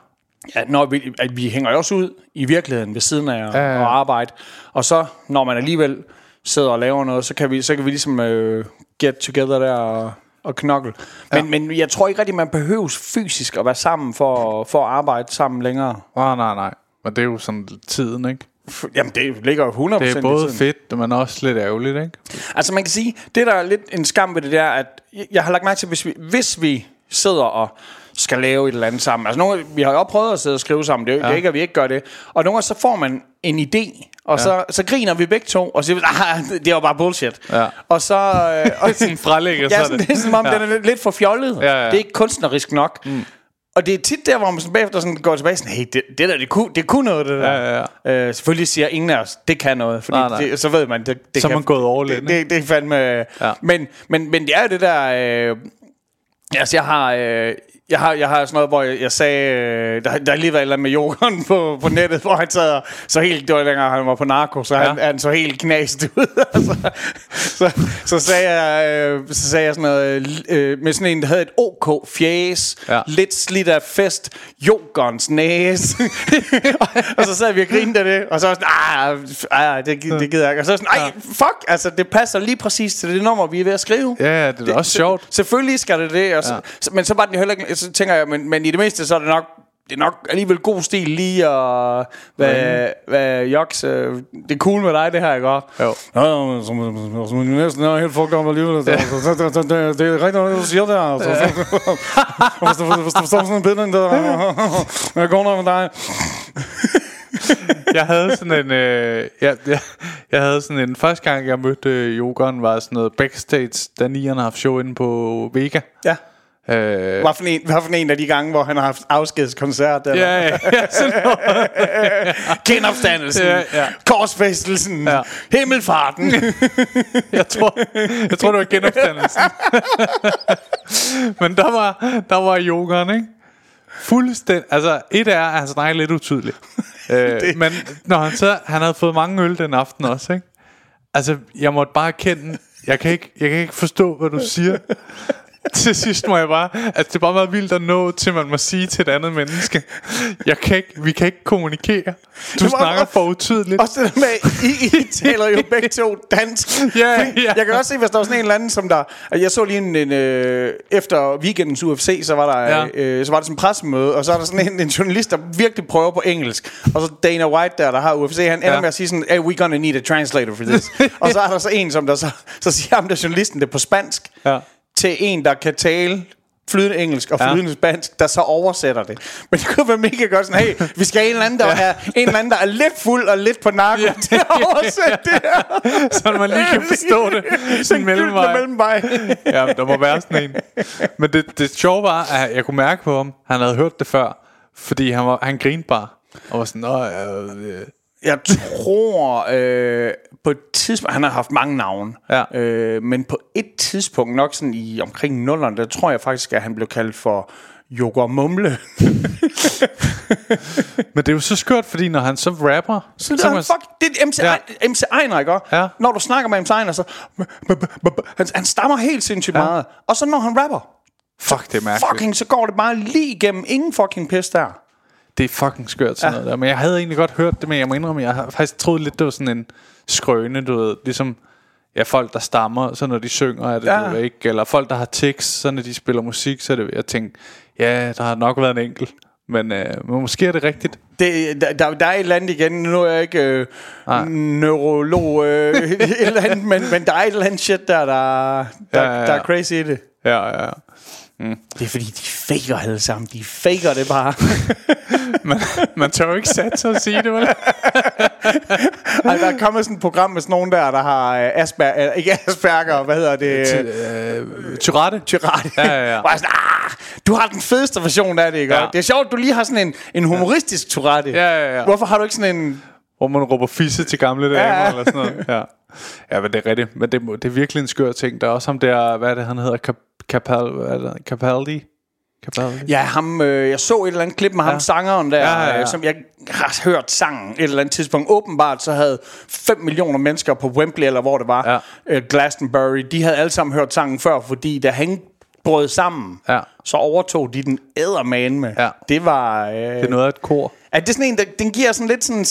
Ja, når vi, at vi hænger også ud i virkeligheden ved siden af at, Ja, ja, arbejde. Og så, når man alligevel sidder og laver noget, så kan vi, så kan vi ligesom uh, get together der og, og knokle. Men, ja. men jeg tror ikke rigtig, man behøves fysisk at være sammen for, for at arbejde sammen længere. Nej, nej, nej. Men det er jo sådan tiden, ikke? Jamen, det ligger jo 100% Det er i både tiden. fedt, men også lidt ærgerligt, ikke? Altså man kan sige, det der er lidt en skam ved det der, at jeg- har lagt mærke til, hvis vi, hvis vi sidder og skal lave et eller andet sammen. Altså nogle, vi har jo prøvet at sidde og skrive sammen, det er jo ja. ikke, at vi ikke gør det. Og nogle gange så får man en idé, og ja. så, så griner vi begge to, og siger, ah, det var bare bullshit. Ja. Og så... Øh, [laughs] og, Sådan frelægger ja, så sådan, det er som om, ja. den er lidt, lidt for fjollet. Ja, ja. Det er ikke kunstnerisk nok. Mm. Og det er tit der, hvor man sådan bagefter sådan går tilbage sådan, hey, det, det der, det kunne, det kunne noget, det der. Ja, ja, Øh, selvfølgelig siger ingen af os, det kan noget, fordi Nej, nej. Det, så ved man, det, det Så kan, man gået all in, det, det, det er fandme... Ja. Men, men, men det er jo det der... Øh, altså, jeg har... Øh, jeg har, jeg har sådan noget, hvor jeg, jeg sagde, øh, der, der har lige været et eller andet med yoghurt på, på nettet, hvor han sad og- så helt, det var længere, han var på narko, så han, Ja. han så helt knast ud. [laughs] altså, så, så, sagde jeg, øh, så sagde jeg sådan noget, øh, med sådan en, der havde et OK fjæs, Ja. lidt slidt af fest, yoghurts næse. [laughs] og så sad vi og grinede af det, og så var sådan, ah, ah det, gi- det gider jeg ikke. Og så sådan, nej, fuck, altså det passer lige præcis til det nummer, vi er ved at skrive. Ja, det er da også sjovt. Selvfølgelig skal det det. Og så, Ja. men så var den heller ikke... Så tænker jeg, men, men i det mindste, så er det nok... Det er nok alligevel god stil lige at... Hvad, hvad Joks... Øh, det er cool med dig, det her, ikke også? Jo. Ja, ja, men som, som, som næsten er helt fucked up alligevel. Ja. Så, så, så, det, det er rigtigt, hvad du siger der. Så, så, [laughs] hvis, du, forstår sådan en billede, der... [laughs] Jeg går nok med dig. jeg havde sådan en øh, jeg, jeg, jeg havde sådan en første gang jeg mødte øh, Jokeren var sådan noget backstage da Nian har haft show inde på Vega. Ja. Øh, Hvad for, en, hvad for en af de gange, hvor han har haft afskedskoncert? Eller? ja, ja, ja, sådan. [laughs] Genopstandelsen, Ja, ja. korsfæstelsen, Ja. himmelfarten. [laughs] Jeg tror, jeg tror det var genopstandelsen. [laughs] Men der var, der var Jokeren, ikke? Fuldstændig. Altså, et er, at han snakker lidt utydeligt. øh, men når han så, han havde fået mange øl den aften også, ikke? Altså, jeg måtte bare kende, jeg kan ikke, jeg kan ikke forstå, hvad du siger. [laughs] til sidst må jeg bare, altså det er bare meget vildt at nå til, man må sige til et andet menneske, jeg kan ikke, vi kan ikke kommunikere. Du var- snakker for utydeligt. Også det der med, I, I [laughs] taler jo begge to dansk. Ja, ja. Jeg kan også se, hvis der var sådan en eller anden, som der... Jeg så lige en, en øh, efter weekendens UFC, så var der, Ja. øh, så var der sådan en pressemøde, og så er der sådan en, en journalist, der virkelig prøver på engelsk. Og så Dana White der, der har UFC, han ender Ja. med at sige sådan, hey, we gonna need a translator for this. [laughs] og så er der så en, som der så, så siger ham der journalisten det på spansk, Ja. Til en, der kan tale flydende engelsk og Ja. flydende spansk, der så oversætter det. Men det kunne være mega godt sådan, hey, vi skal have en eller anden, der, Ja. er, en eller anden, der er lidt fuld og lidt på narko Ja. til at oversætte det her. [laughs] så man lige kan forstå det. Sådan mellemvej. mellemvej. Ja, der må være sådan en. Men det, det sjove var, at jeg kunne mærke på ham, han havde hørt det før, fordi han, var, han grinede bare. Og var sådan, Nå, øh, Jeg tror, øh, på et tidspunkt, han har haft mange navne, Ja. øh, men på et tidspunkt, nok sådan i omkring nullerne, der tror jeg faktisk, at han blev kaldt for Joker Mumle. [laughs] Men det er jo så skørt, fordi når han så rapper, Så så man- fuck, det er MC, Ja. MC Ejner, ikke? Ja. Når du snakker med MC Ejner, så... Han, han stammer helt sindssygt ja. meget. Og så når han rapper, Fuck, det er mærkeligt. fucking, så går det bare lige igennem. Ingen fucking pis der. Det er fucking skørt sådan ja. noget der. Men jeg havde egentlig godt hørt det, men jeg må indrømme, jeg har faktisk troet lidt, det var sådan en skrøne, du ved. Ligesom ja, folk, der stammer, så når de synger, er det Ja. ja. ikke. Eller folk, der har tekst, så når de spiller musik, så er det, jeg tænkte, ja, der har nok været en enkelt. Men, øh, men måske er det rigtigt. Det, der, der, der er et eller andet igen, nu er jeg ikke øh, neurolog, øh, [laughs] et eller andet, men, men der er et eller andet shit der, der, der, Ja, ja, ja. der er crazy i det. Ja, ja, ja. Det er fordi, de faker alle sammen. De faker det bare. [laughs] Man, man tør jo ikke sig og sige det, vel? [laughs] Ej, der er kommet sådan et program med sådan nogen der, der har øh, Asperger, øh, ikke Asperger, hvad hedder det? Øh, Tyrette? Tyrate. Ja, ja, ja. [laughs] Sådan, ah, du har den fedeste version af det, ikke? Ja. Det er sjovt, du lige har sådan en, en humoristisk Tourette. Ja, ja, ja. Hvorfor har du ikke sådan en... Hvor man råber fisse til gamle damer, Ja, eller sådan noget. Ja. ja, men det er rigtigt. Men det, det er virkelig en skør ting. Der er også ham der, hvad er det, han hedder? Cap- Capal? Capaldi? Capaldi? Ja, ham, øh, jeg så et eller andet klip med ham, sangeren der, Ja, ja, ja. Øh, som jeg har hørt sangen et eller andet tidspunkt. Åbenbart så havde 5 millioner mennesker på Wembley, eller hvor det var, Ja. øh, Glastonbury, de havde alle sammen hørt sangen før, fordi da han brød sammen, Ja. så overtog de den ædermane med. Ja. Det var... Øh, Det er noget af et kor. Er det sådan en, der, den giver sådan lidt sådan...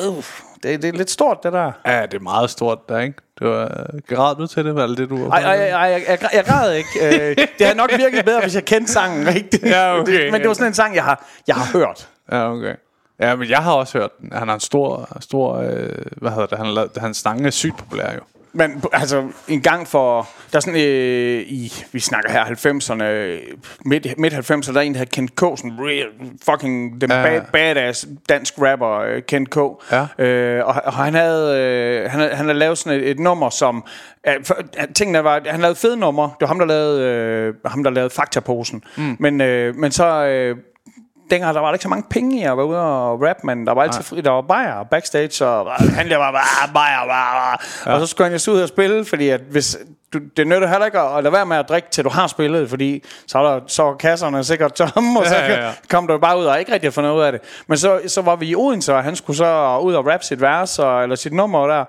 Øh, det, det er lidt stort, det der. Ja, det er meget stort der, ikke? Du var græd du til det, hvad er det, du Ej, ej, ej, ej jeg, jeg, jeg græd ikke. Øh, det havde nok virket bedre, hvis jeg kendte sangen rigtigt. Ja, okay. Det, men det var sådan en sang, jeg har, jeg har hørt. Ja, okay. Ja, men jeg har også hørt den. Han har en stor, stor øh, hvad hedder det, han, hans sange er sygt populær jo. Men altså, en gang for... Der er sådan øh, i... Vi snakker her 90'erne... øh, Midt, midt 90'erne, der er en, der hedder Kent K. Sådan real fucking den Ja. bad, badass dansk rapper, øh, Kent K. Ja. Øh, og, og han havde... Øh, han, havde, han havde lavet sådan et, et nummer, som... Øh, for, tingene var... Han lavede fede nummer. Det var ham, der lavede, øh, ham, der lavede Faktaposen. Mm. Men, øh, men så... Øh, dengang der var der ikke så mange penge i at være ude og rap, men der var altid fri, der var bajer backstage, og han der var bare bajer, bajer, ja. og så skulle han jo så ud og spille, fordi at hvis, du, det nytter heller ikke at lade være med at drikke, til du har spillet, fordi så, er der, så var kasserne sikkert tomme, og så Ja, ja, ja. kom du bare ud og ikke rigtig at få noget ud af det. Men så, så var vi i Odense, og han skulle så ud og rappe sit vers, og, eller sit nummer der,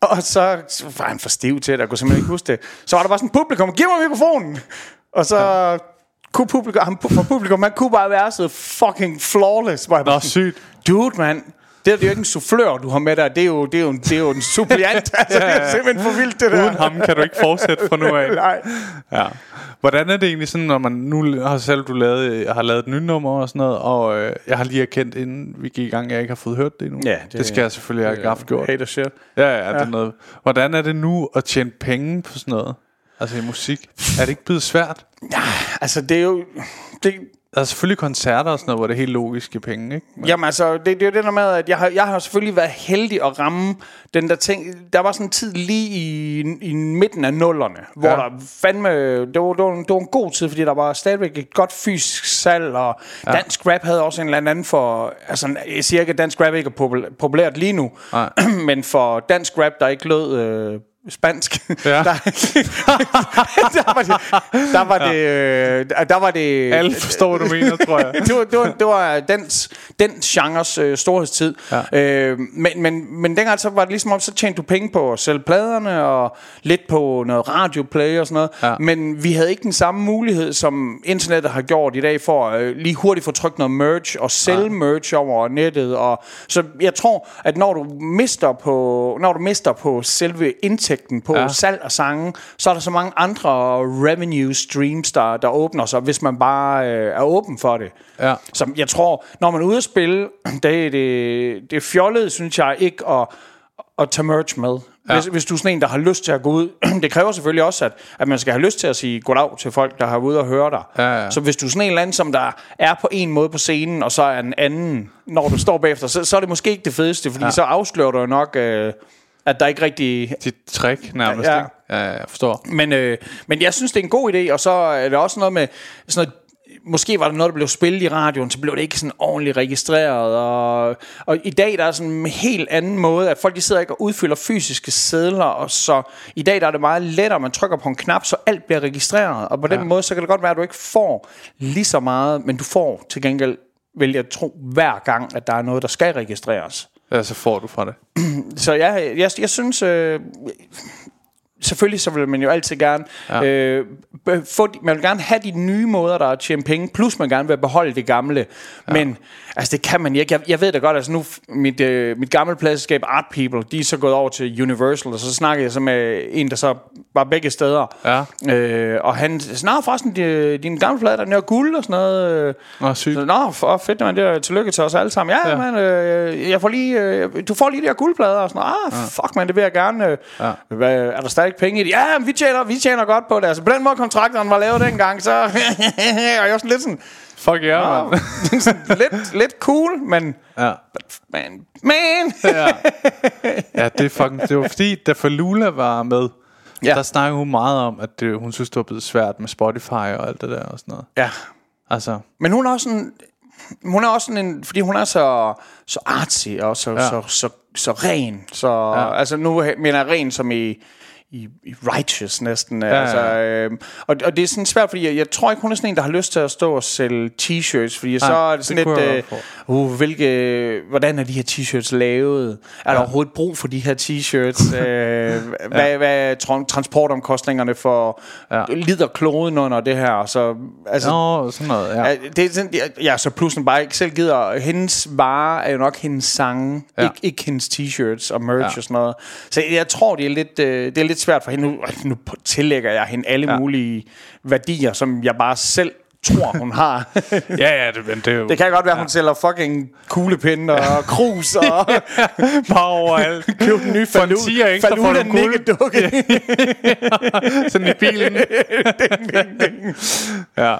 og så, så var han for stiv til det, jeg kunne simpelthen ikke huske det. Så var der bare sådan publikum, giv mig mikrofonen! Og så ja. Kunne publikum, han, for publikum, man kunne bare være så fucking flawless. Jeg Nå, sygt. Dude, mand. Det er jo ikke en soufflør, du har med dig. Det er jo, det er jo, det er jo en suppliant. [laughs] altså, det er simpelthen for vildt, det der. Uden ham kan du ikke fortsætte fra nu af. [laughs] Nej. Ja. Hvordan er det egentlig sådan, når man nu har selv du lavet, har lavet et nyt nummer og sådan noget, og øh, jeg har lige erkendt, inden vi gik i gang, at jeg ikke har fået hørt det endnu. Ja, det, det- det skal jeg selvfølgelig have haft gjort. Hater shit. Ja, ja, ja, det er noget. Hvordan er det nu at tjene penge på sådan noget? Altså i musik. Er det ikke blevet svært? Altså, det er jo... Det, Der er selvfølgelig koncerter og sådan noget, hvor det er helt logiske penge, ikke? Men, Jamen altså, det, det er jo det der med, at jeg har, jeg har selvfølgelig været heldig at ramme den der ting. Der var sådan en tid lige i, i midten af nullerne, hvor Ja. der fandme, det var, det, var, det var en god tid, fordi der var stadigvæk et godt fysisk salg, og ja. dansk rap havde også en eller anden for, altså jeg siger ikke, at dansk rap ikke er popul- populært lige nu, Nej. [clears throat] men for dansk rap, der ikke lød... Øh, spansk. Ja. [laughs] der, [laughs] der var det, der var det, øh, der var det Alle forstår, hvad du mener, tror jeg. [laughs] det, var, det, var, det var den, den genres øh, storhedstid. Ja. Øh, men, men, men dengang så var det ligesom om, så tjente du penge på at sælge pladerne, og lidt på noget radioplay og sådan noget. Ja. Men vi havde ikke den samme mulighed, som internettet har gjort i dag, for at øh, lige hurtigt få trykt noget merch, og sælge merch over nettet. Og, så jeg tror, at når du mister på, når du mister på selve indtægten på Ja. salg af sange, så er der så mange andre revenue streams, der, der åbner sig, hvis man bare øh, er åben for det. Ja. Som jeg tror, når man er ude at spille, [clears throat] det er, det, det fjollet, synes jeg, ikke at, at tage merch med. Ja. Hvis, hvis du er sådan en, der har lyst til at gå ud. [clears throat] det kræver selvfølgelig også, at, at man skal have lyst til at sige goddag til folk, der har ude og høre dig. Ja, ja. Så hvis du er sådan en eller anden, som der er på en måde på scenen, og så er en anden, når du står bagefter, så, så er det måske ikke det fedeste, fordi Ja. så afslører du nok, øh, at der ikke rigtig Dit trick nærmest, Ja. ikke? Ja, jeg forstår. men, øh, men jeg synes, det er en god idé, og så er det også noget med sådan noget, Måske var det noget, der blev spillet i radioen, så blev det ikke sådan ordentligt registreret. Og, og i dag der er sådan en helt anden måde, at folk de sidder ikke og udfylder fysiske sedler. Og så i dag der er det meget lettere, man trykker på en knap, så alt bliver registreret. Og på den Ja. måde, så kan det godt være, at du ikke får lige så meget, men du får til gengæld, vil jeg tro, hver gang, at der er noget, der skal registreres. Ja, så får du fra det. Så jeg, jeg, jeg synes, øh, selvfølgelig så vil man jo altid gerne ja. øh, få, man vil gerne have de nye måder, der er at tjene penge, plus man gerne vil beholde det gamle. Ja. Men altså, det kan man ikke. Jeg, jeg ved da godt, altså nu, mit, øh, mit gamle pladselskab Art People, de er så gået over til Universal, og så snakkede jeg så med en, der så var begge steder. Ja. Øh, og han snart forresten, de, din gamle plade, der er guld og sådan noget. Nå, sygt. så, Nå, for fedt, man. Det er tillykke til os alle sammen. Ja, ja. Man, øh, jeg får lige, øh, du får lige de her guldplader. Og sådan, ah, ja. fuck, man, det vil jeg gerne. Øh, ja. Er der stadig penge i det? Ja, men vi tjener, vi tjener godt på det. Altså, på den måde, kontrakterne var lavet dengang, så... [laughs] og jeg var sådan lidt sådan... Fuck ja, yeah, man. [laughs] lidt, lidt cool, men... Ja. Man, man. ja. ja, det er fucking... Det var fordi, da Falula var med, Ja. der snakkede hun meget om, at det, hun synes, det var blevet svært med Spotify og alt det der og sådan noget. ja. Altså, Men hun er også sådan... Hun er også sådan en... Fordi hun er så, så artsy og så, ja. Ja. så, så, så ren. Så, ja. Altså nu mener jeg ren som i i, i righteous næsten. Ja, ja. altså, øh, og, og det er sådan svært, fordi jeg, jeg tror ikke, hun er sådan en, der har lyst til at stå og sælge t-shirts, fordi så er det det sådan jeg lidt, øh, uh, hvilke, hvordan er de her t-shirts lavet? Er der overhovedet brug for de her t-shirts? [laughs] øh, hvad, hvad er tra- transportomkostningerne for? Ja. Ja. Lider kloden under det her? Så, altså, Nå, sådan noget, ja. Ja, det er sådan, ja, ja, så pludselig bare ikke selv gider. Hendes vare er jo nok hendes sange, ja. Ja. ikke, ikke hendes t-shirts og merch ja. Ja. og sådan noget. Så jeg tror, det er lidt, øh, det er lidt svært for hende. Nu, nu tillægger jeg hende alle ja. Mulige værdier, som jeg bare selv tror, hun har. [laughs] Ja, ja, det, men det er jo... det kan godt være, hun sælger fucking kuglepinde og krus og [laughs] bare overalt. [laughs] For en falu, ekstra får Faluna du en guld. nikkedukke. sådan i bilen. ja.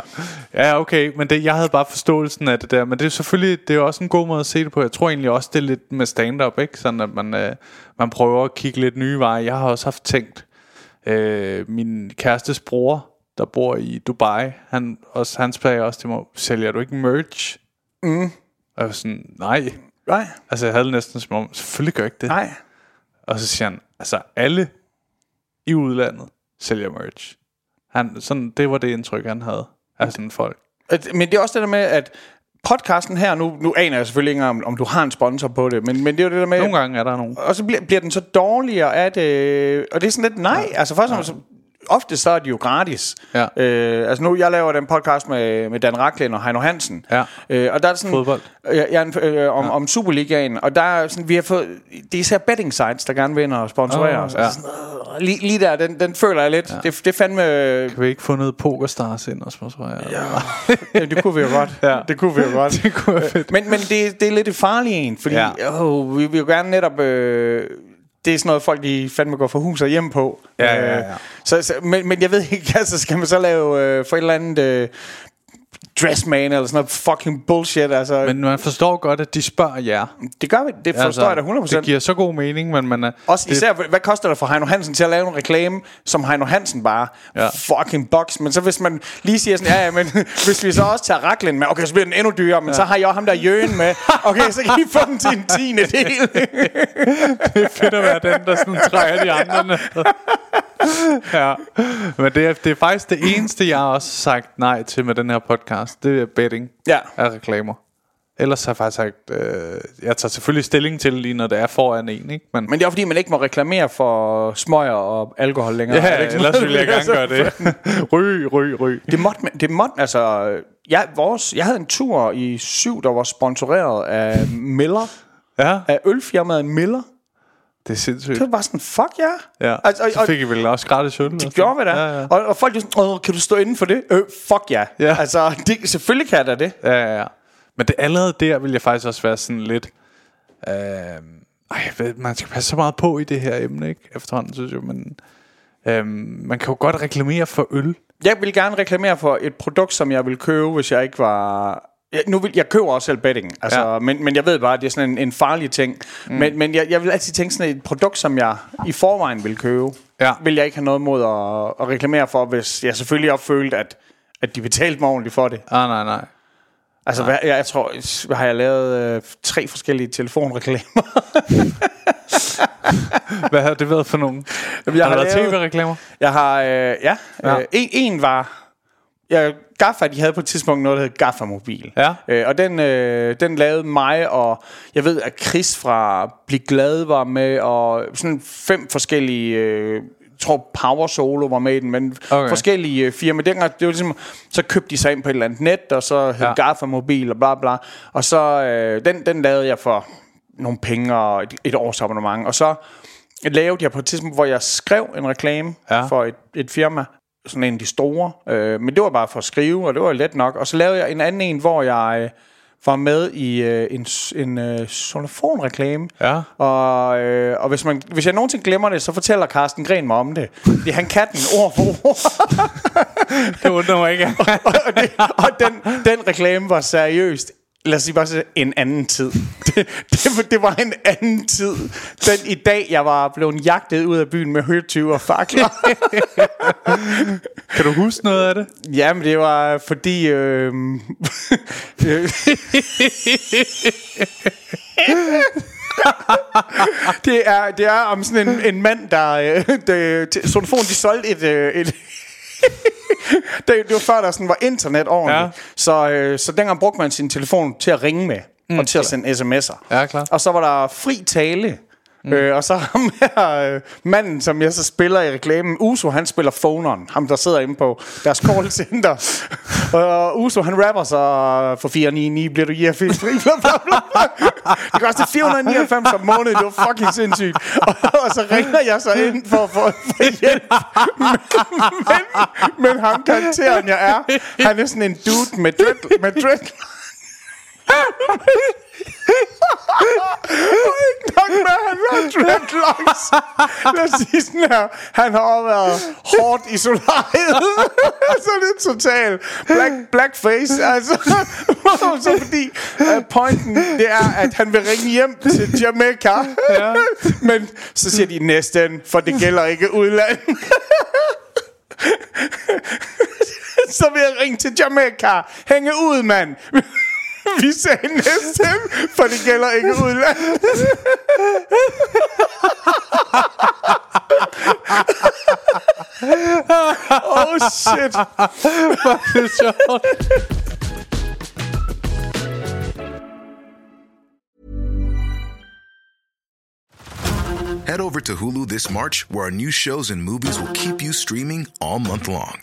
ja, okay. Men det, jeg havde bare forståelsen af det der. Men det er selvfølgelig det er også en god måde at se det på. Jeg tror egentlig også, det er lidt med stand-up. Ikke? Sådan at man, øh, man prøver at kigge lidt nye veje. Jeg har også haft tænkt, øh, min kærestes bror, der bor i Dubai, han, også, han sagde også til mig, sælger du ikke merch? Mm. Og jeg var sådan, nej. Nej, Altså jeg havde næsten som om, selvfølgelig gør jeg ikke det. nej. Og så siger han, altså alle i udlandet sælger merch. Han, sådan, det var det indtryk, han havde af sådan folk. At- Men det er også det der med, at podcasten her, nu, nu aner jeg selvfølgelig ikke, om, om du har en sponsor på det, men, men det er jo det der med... Nogle gange er der nogen. Og så bliver, bliver den så dårligere af det, og det er sådan lidt, nej, ja. altså først og fremmest, ofte så er de jo gratis. Ja. Øh, altså nu, jeg laver den podcast med, med Dan Raklin og Heino Hansen. Ja. Øh, og der er sådan, Fodbold. Ja, ja, øh, om, ja. om Superligaen, og der er sådan, vi har fået, det er især betting sites, der gerne vil ind og sponsorere Åh, os. ja. Altså sådan, øh, lige, lige der, den, den føler jeg lidt. Ja. Det, det fandme... Kan vi ikke få noget pokerstars ind og sponsorere? Ja. [laughs] ja, det kunne vi jo godt. Ja. Det kunne vi jo godt. det kunne være fedt. Men, men det, det er lidt et farligt en, fordi ja. Åh, vi vil jo gerne netop... Øh, det er sådan noget, folk de fandme går for hus og hjem på. Ja, ja, ja. Øh, så, så, men, men jeg ved ikke, [laughs] altså skal man så lave øh, for et eller andet øh, dressman eller sådan noget fucking bullshit. Altså, men, man forstår godt, at de spørger jer. det gør vi. Det forstår jeg da 100%. Det giver så god mening, men man er... også det, især, hvad koster det for Heino Hansen til at lave en reklame, som Heino Hansen bare ja. Fucking box. Men så hvis man lige siger sådan, ja, ja, men [laughs] hvis vi så også tager Raklen med, okay, så bliver den endnu dyrere, men ja. så har jeg også ham der Jøen med. Okay, så kan I få den til en tiende del. [laughs] det er fedt at være den, der sådan trækker de andre ned. [laughs] [laughs] ja. Men det er, det er faktisk det eneste, jeg har også sagt nej til med den her podcast. Det er betting Ja. af reklamer. Ellers har jeg faktisk sagt, øh, jeg tager selvfølgelig stilling til lige, når det er foran en, ikke? Men, Men det er fordi, man ikke må reklamere for smøger og alkohol længere. Er det ja, ikke sådan ellers noget? vil jeg gerne gøre det. [laughs] ryg, ryg, ryg. Det måtte, det måtte, altså... Jeg, vores, jeg havde en tur i syv, der var sponsoreret af Miller. Ja, Af ølfirmaet Miller. Det er sindssygt. Det var bare sådan, fuck ja. Ja. Altså, og, Så fik I vel også gratis øl? Det gjorde vi da. Ja, ja. Og, og folk er sådan, Åh, kan du stå inden for det? Øh, fuck ja. Ja. Altså, det, selvfølgelig kan jeg da det. Ja, ja, ja. Men det allerede der vil jeg faktisk også være sådan lidt... Øh, ej, ved, man skal passe så meget på i det her emne, ikke? Efterhånden, synes jeg. Men øh, man kan jo godt reklamere for øl. Jeg vil gerne reklamere for et produkt, som jeg vil købe, hvis jeg ikke var... Ja, nu vil, jeg køber også selv betting, altså, ja. Men, men jeg ved bare, at det er sådan en, en farlig ting. Mm. Men, men jeg, jeg vil altid tænke sådan et produkt, som jeg i forvejen vil købe, Ja. vil jeg ikke have noget mod at, at reklamere for, hvis jeg selvfølgelig også følte, at, at de betalte mig ordentligt for det. Ah, nej, nej. Altså, hvad, jeg, jeg tror, hvad har jeg lavet øh, tre forskellige telefonreklamer? [laughs] Hvad har det været for nogen? Jamen, jeg har der har lavet- tv-reklamer? Jeg har, øh, ja, ja. Ja. Øh, en, en var... Ja, Gaffa, de havde på et tidspunkt noget, der hed Gaffa Mobil. Ja. Øh, og den, øh, den lavede mig, og jeg ved, at Chris fra Bliv Glad var med, og sådan fem forskellige øh, tror Power Solo var med i den, men Okay. forskellige øh, firmaer. Dengang, det var ligesom, så købte de sig ind på et eller andet net, og så hed Ja. Garfa Mobil og bla bla. Og så, øh, den, den lavede jeg for nogle penge og et, et års abonnement. Og så lavede jeg på et tidspunkt, hvor jeg skrev en reklame ja. for et, et firma, sådan en af de store. Øh, men det var bare for at skrive, og det var let nok. Og så lavede jeg en anden en, hvor jeg øh, var med i øh, en, en øh, sonofonreklame. Ja. Og, øh, og hvis, man, hvis jeg nogensinde glemmer det, så fortæller Carsten Gren mig om det. Fordi han kan den ord for ord. [laughs] Det undrer mig ikke. [laughs] og, det, og den, den reklame var seriøst lad os sige bare en anden tid. [laughs] Det, det, var- det var en anden tid. Den i dag, jeg var blevet jagtet ud af byen med høtyve og fakler. kan du huske noget af det? [laughs] Jamen, det var fordi... Øh, [laughs] det, er, det er om sådan en, en mand, der... Øh, der til Sonofon, de solgte et... Øh, et det, det var før, der sådan var internet ordentligt. Ja. Så, øh, så dengang brugte man sin telefon til at ringe med. Mm, og til at sende sms'er. Ja, klart. Og så var der fri tale. Mm. Øh, og så ham her, øh, manden, som jeg så spiller i reklamen, Uso, han spiller phoneren. Ham, der sidder inde på deres call center. [laughs] og Uso, han rapper så, for 499 bliver du gear fri. bla, bla, bla. Det koster 499 om måneden, det var fucking sindssygt. Og, og så ringer jeg så ind for, for, for hjælp. Men, men, men ham karakteren, jeg er, han er sådan en dude med dread, med dread, [laughs] ikke nok med, han har dreadlocks. Lad os sige sådan her. Han har også været hårdt i solariet. [laughs] så lidt total black, blackface. Altså, [laughs] så fordi uh, pointen, det er, at han vil ringe hjem til Jamaica. Ja. [laughs] Men så siger de næsten, for det gælder ikke udland. så vil jeg ringe til Jamaica. Hænge ud, mand. Vi sagde næsten, for det gælder ikke udland. oh shit. det er sjovt. Head over to Hulu this March, where our new shows and movies will keep you streaming all month long.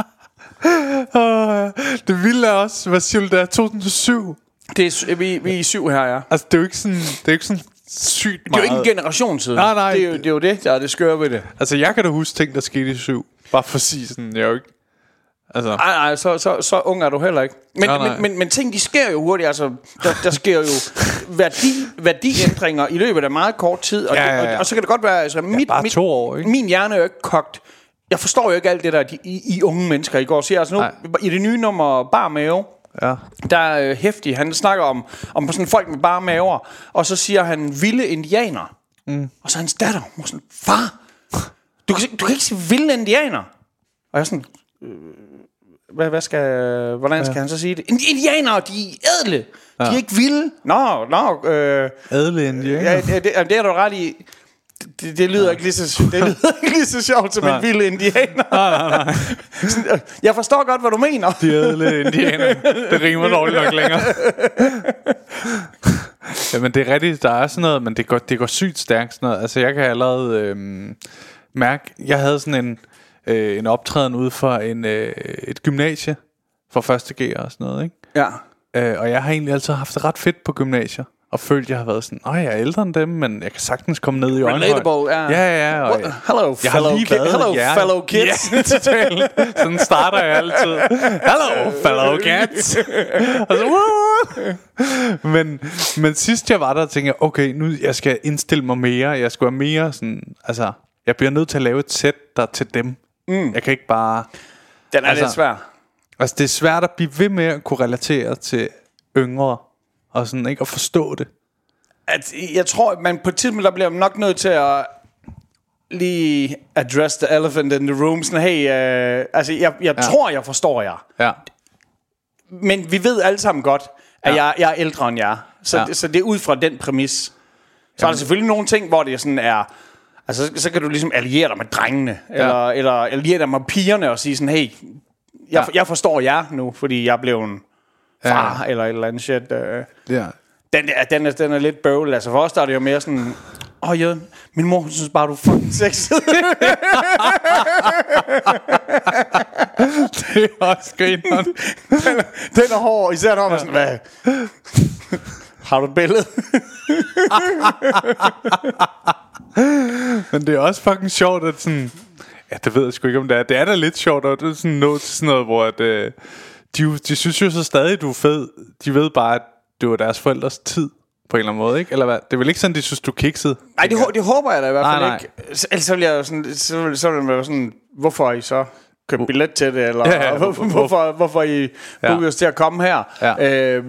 det vilde er også, hvad siger du, det er 2007. Det er, vi, vi er i syv her, ja. Altså, det er jo ikke sådan, det er jo ikke sådan sygt Det er jo meget. ikke en generation siden. Nej, nej. Det er jo det, er jo det der er det skøre ved det. Altså, jeg kan da huske ting, der skete i syv. Bare for at sige sådan, jeg er jo ikke... Altså, Nej, nej, så, så, så ung er du heller ikke. Men, Nej, nej. men, men, men ting, de sker jo hurtigt. Altså, der, der sker jo [laughs] værdi, værdiændringer i løbet af meget kort tid. Og, Ja, ja, det- ja. og, og så kan det godt være... Altså, mit, bare mit, to år, ikke? Min hjerne er jo ikke kogt. Jeg forstår jo ikke alt det der, de, I, I unge mennesker i går siger. Altså nu, Nej. i det nye nummer Bar Mave, ja. der er øh, hæftig. Han snakker om, om sådan folk med bare maver. Og så siger han, vilde indianer. Mm. Og så hans datter, hun sådan, far, du kan, du kan ikke sige vilde indianer. Og jeg er sådan, øh, hvad, hvad skal, hvordan skal han så sige det? Ind- Indianere, de er ædle. De er ikke vilde. Nå, nå. Øh, Adle indianer. ja, det, det, det er du ret i. Det, det lyder ikke lige så, det lyder ikke lige så sjovt som Nej. en vild indianer. Nej, nej, nej. Øh, Jeg forstår godt, hvad du mener. De adle indianer. Det rimer dårligt nok længere. [laughs] Jamen, det er rigtigt. Der er sådan noget, men det går, det går sygt stærkt sådan noget. Altså, jeg kan allerede øhm, mærke... Jeg havde sådan en, øh, en optræden ude for en, øh, et gymnasie for første G og sådan noget, ikke? Ja. Øh, og jeg har egentlig altid haft det ret fedt på gymnasiet. Og følt, jeg har været sådan, åh, jeg er ældre end dem, men jeg kan sagtens komme ned i øjenhøjde. Relatable, ja. Ja, ja, og What? Hello, jeg har fellow lige kid- været hello, jer. fellow kids. Ja, [laughs] totalt. Sådan starter jeg altid. Hello, fellow kids. [laughs] og så, men, men sidst jeg var der, tænkte jeg, okay, nu jeg skal indstille mig mere. Jeg skal være mere sådan, altså, jeg bliver nødt til at lave et sæt, der er til dem. Mm. Jeg kan ikke bare... Den er Altså- lidt svær. Altså, det er svært at blive ved med at kunne relatere til yngre. Og sådan, ikke? At forstå det. At, jeg tror, man på et tidspunkt, der bliver man nok nødt til at lige address the elephant in the room. Sådan, hey, øh, altså, jeg, jeg ja. tror, jeg forstår jer. Ja. Men vi ved alle sammen godt, at Ja. jeg, jeg er ældre end jer. Så, Ja. ja. så det er ud fra den præmis. Så er der selvfølgelig nogle ting, hvor det sådan er... Altså, så, så kan du ligesom alliere dig med drengene, ja. eller, eller alliere dig med pigerne og sige sådan, hey, jeg, ja. jeg forstår jer nu, fordi jeg blev en far, Ja. eller et eller andet shit. Øh. ja. Den, er, den, er, den er lidt bøvlet. Altså for os der er det jo mere sådan... Åh, oh, ja, min mor hun synes bare, du er fucking sexet. [laughs] Det er også grineren. den er hård, især når man sådan, hvad? Har du et billede? [laughs] Men det er også fucking sjovt, at sådan... Ja, det ved jeg sgu ikke, om det er. Det er da lidt sjovt, at det er sådan til sådan noget, hvor at, øh, de, de synes jo så stadig, du er fed. De ved bare, at det var deres forældres tid på en eller anden måde, ikke? Eller hvad? Det er vel ikke sådan, de synes, du kikset? Nej, det, det håber jeg da i hvert fald Nej, nej. ikke. Ellers så vil jeg jo sådan, så vil, så vil man jo sådan, hvorfor har I så købt billet til det, eller Ja, ja, hvor, hvor- hvorfor, hvorfor I Ja. booket os til at komme her. Ja. Øh,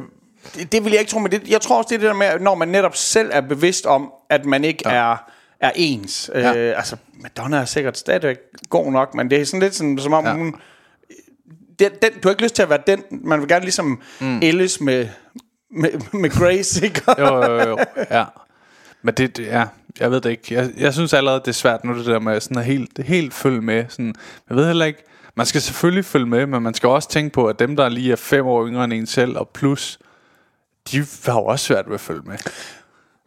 det, det vil jeg ikke tro, men det, jeg tror også, det er det der med, når man netop selv er bevidst om, at man ikke ja. er, er ens. Ja. Øh, altså, Madonna er sikkert stadigvæk god nok, men det er sådan lidt sådan, som om ja. hun... Den, den, du har ikke lyst til at være den. Man vil gerne ligesom mm. ældes med, med, med Grace, ikke? Jo, jo, jo. Ja. Men det, det ja, jeg ved det ikke. Jeg, jeg synes allerede, det er svært nu, det der med sådan at helt, helt følge med. Sådan, jeg ved heller ikke, man skal selvfølgelig følge med, men man skal også tænke på, at dem, der lige er fem år yngre end en selv, og plus, de har jo også svært ved at følge med.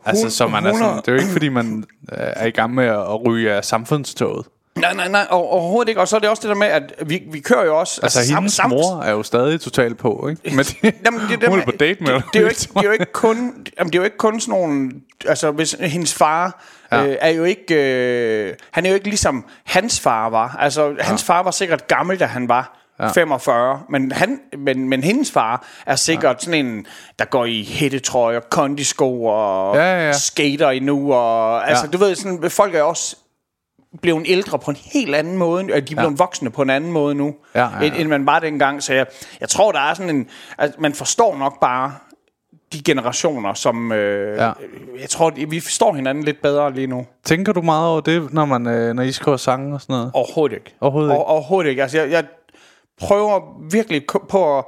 Altså, så man er sådan, det er jo ikke, fordi man øh, er i gang med at, at ryge af samfundstoget. Nej, nej, nej, over- overhovedet ikke. Og så er det også det der med, at vi, vi kører jo også... Altså, sam- hendes sam- mor er jo stadig totalt på, ikke? [laughs] Men de, Jamen, det, er det hun er på date med det, det, er jo ikke, det er jo ikke kun jamen, det er jo ikke kun sådan nogle altså hvis hendes far Ja. øh, er jo ikke øh, han er jo ikke ligesom hans far var. Altså hans far var sikkert gammel da han var ja. 45, men, han, men, men hendes far er sikkert ja. sådan en, der går i hættetrøjer, kondisko og Ja, ja, ja. skater endnu. Og, altså, Ja. du ved, sådan, folk er også blevet ældre på en helt anden måde. og De er blevet Ja. voksne på en anden måde nu, Ja, ja, ja. End, end man var dengang. Så jeg, jeg tror, der er sådan en... Altså, man forstår nok bare de generationer, som... Øh, Ja. Jeg tror, vi forstår hinanden lidt bedre lige nu. Tænker du meget over det, når, man, øh, når I skriver sange og sådan noget? Overhovedet ikke. Overhovedet ikke? Over, overhovedet ikke. Altså, jeg, jeg prøver virkelig på at...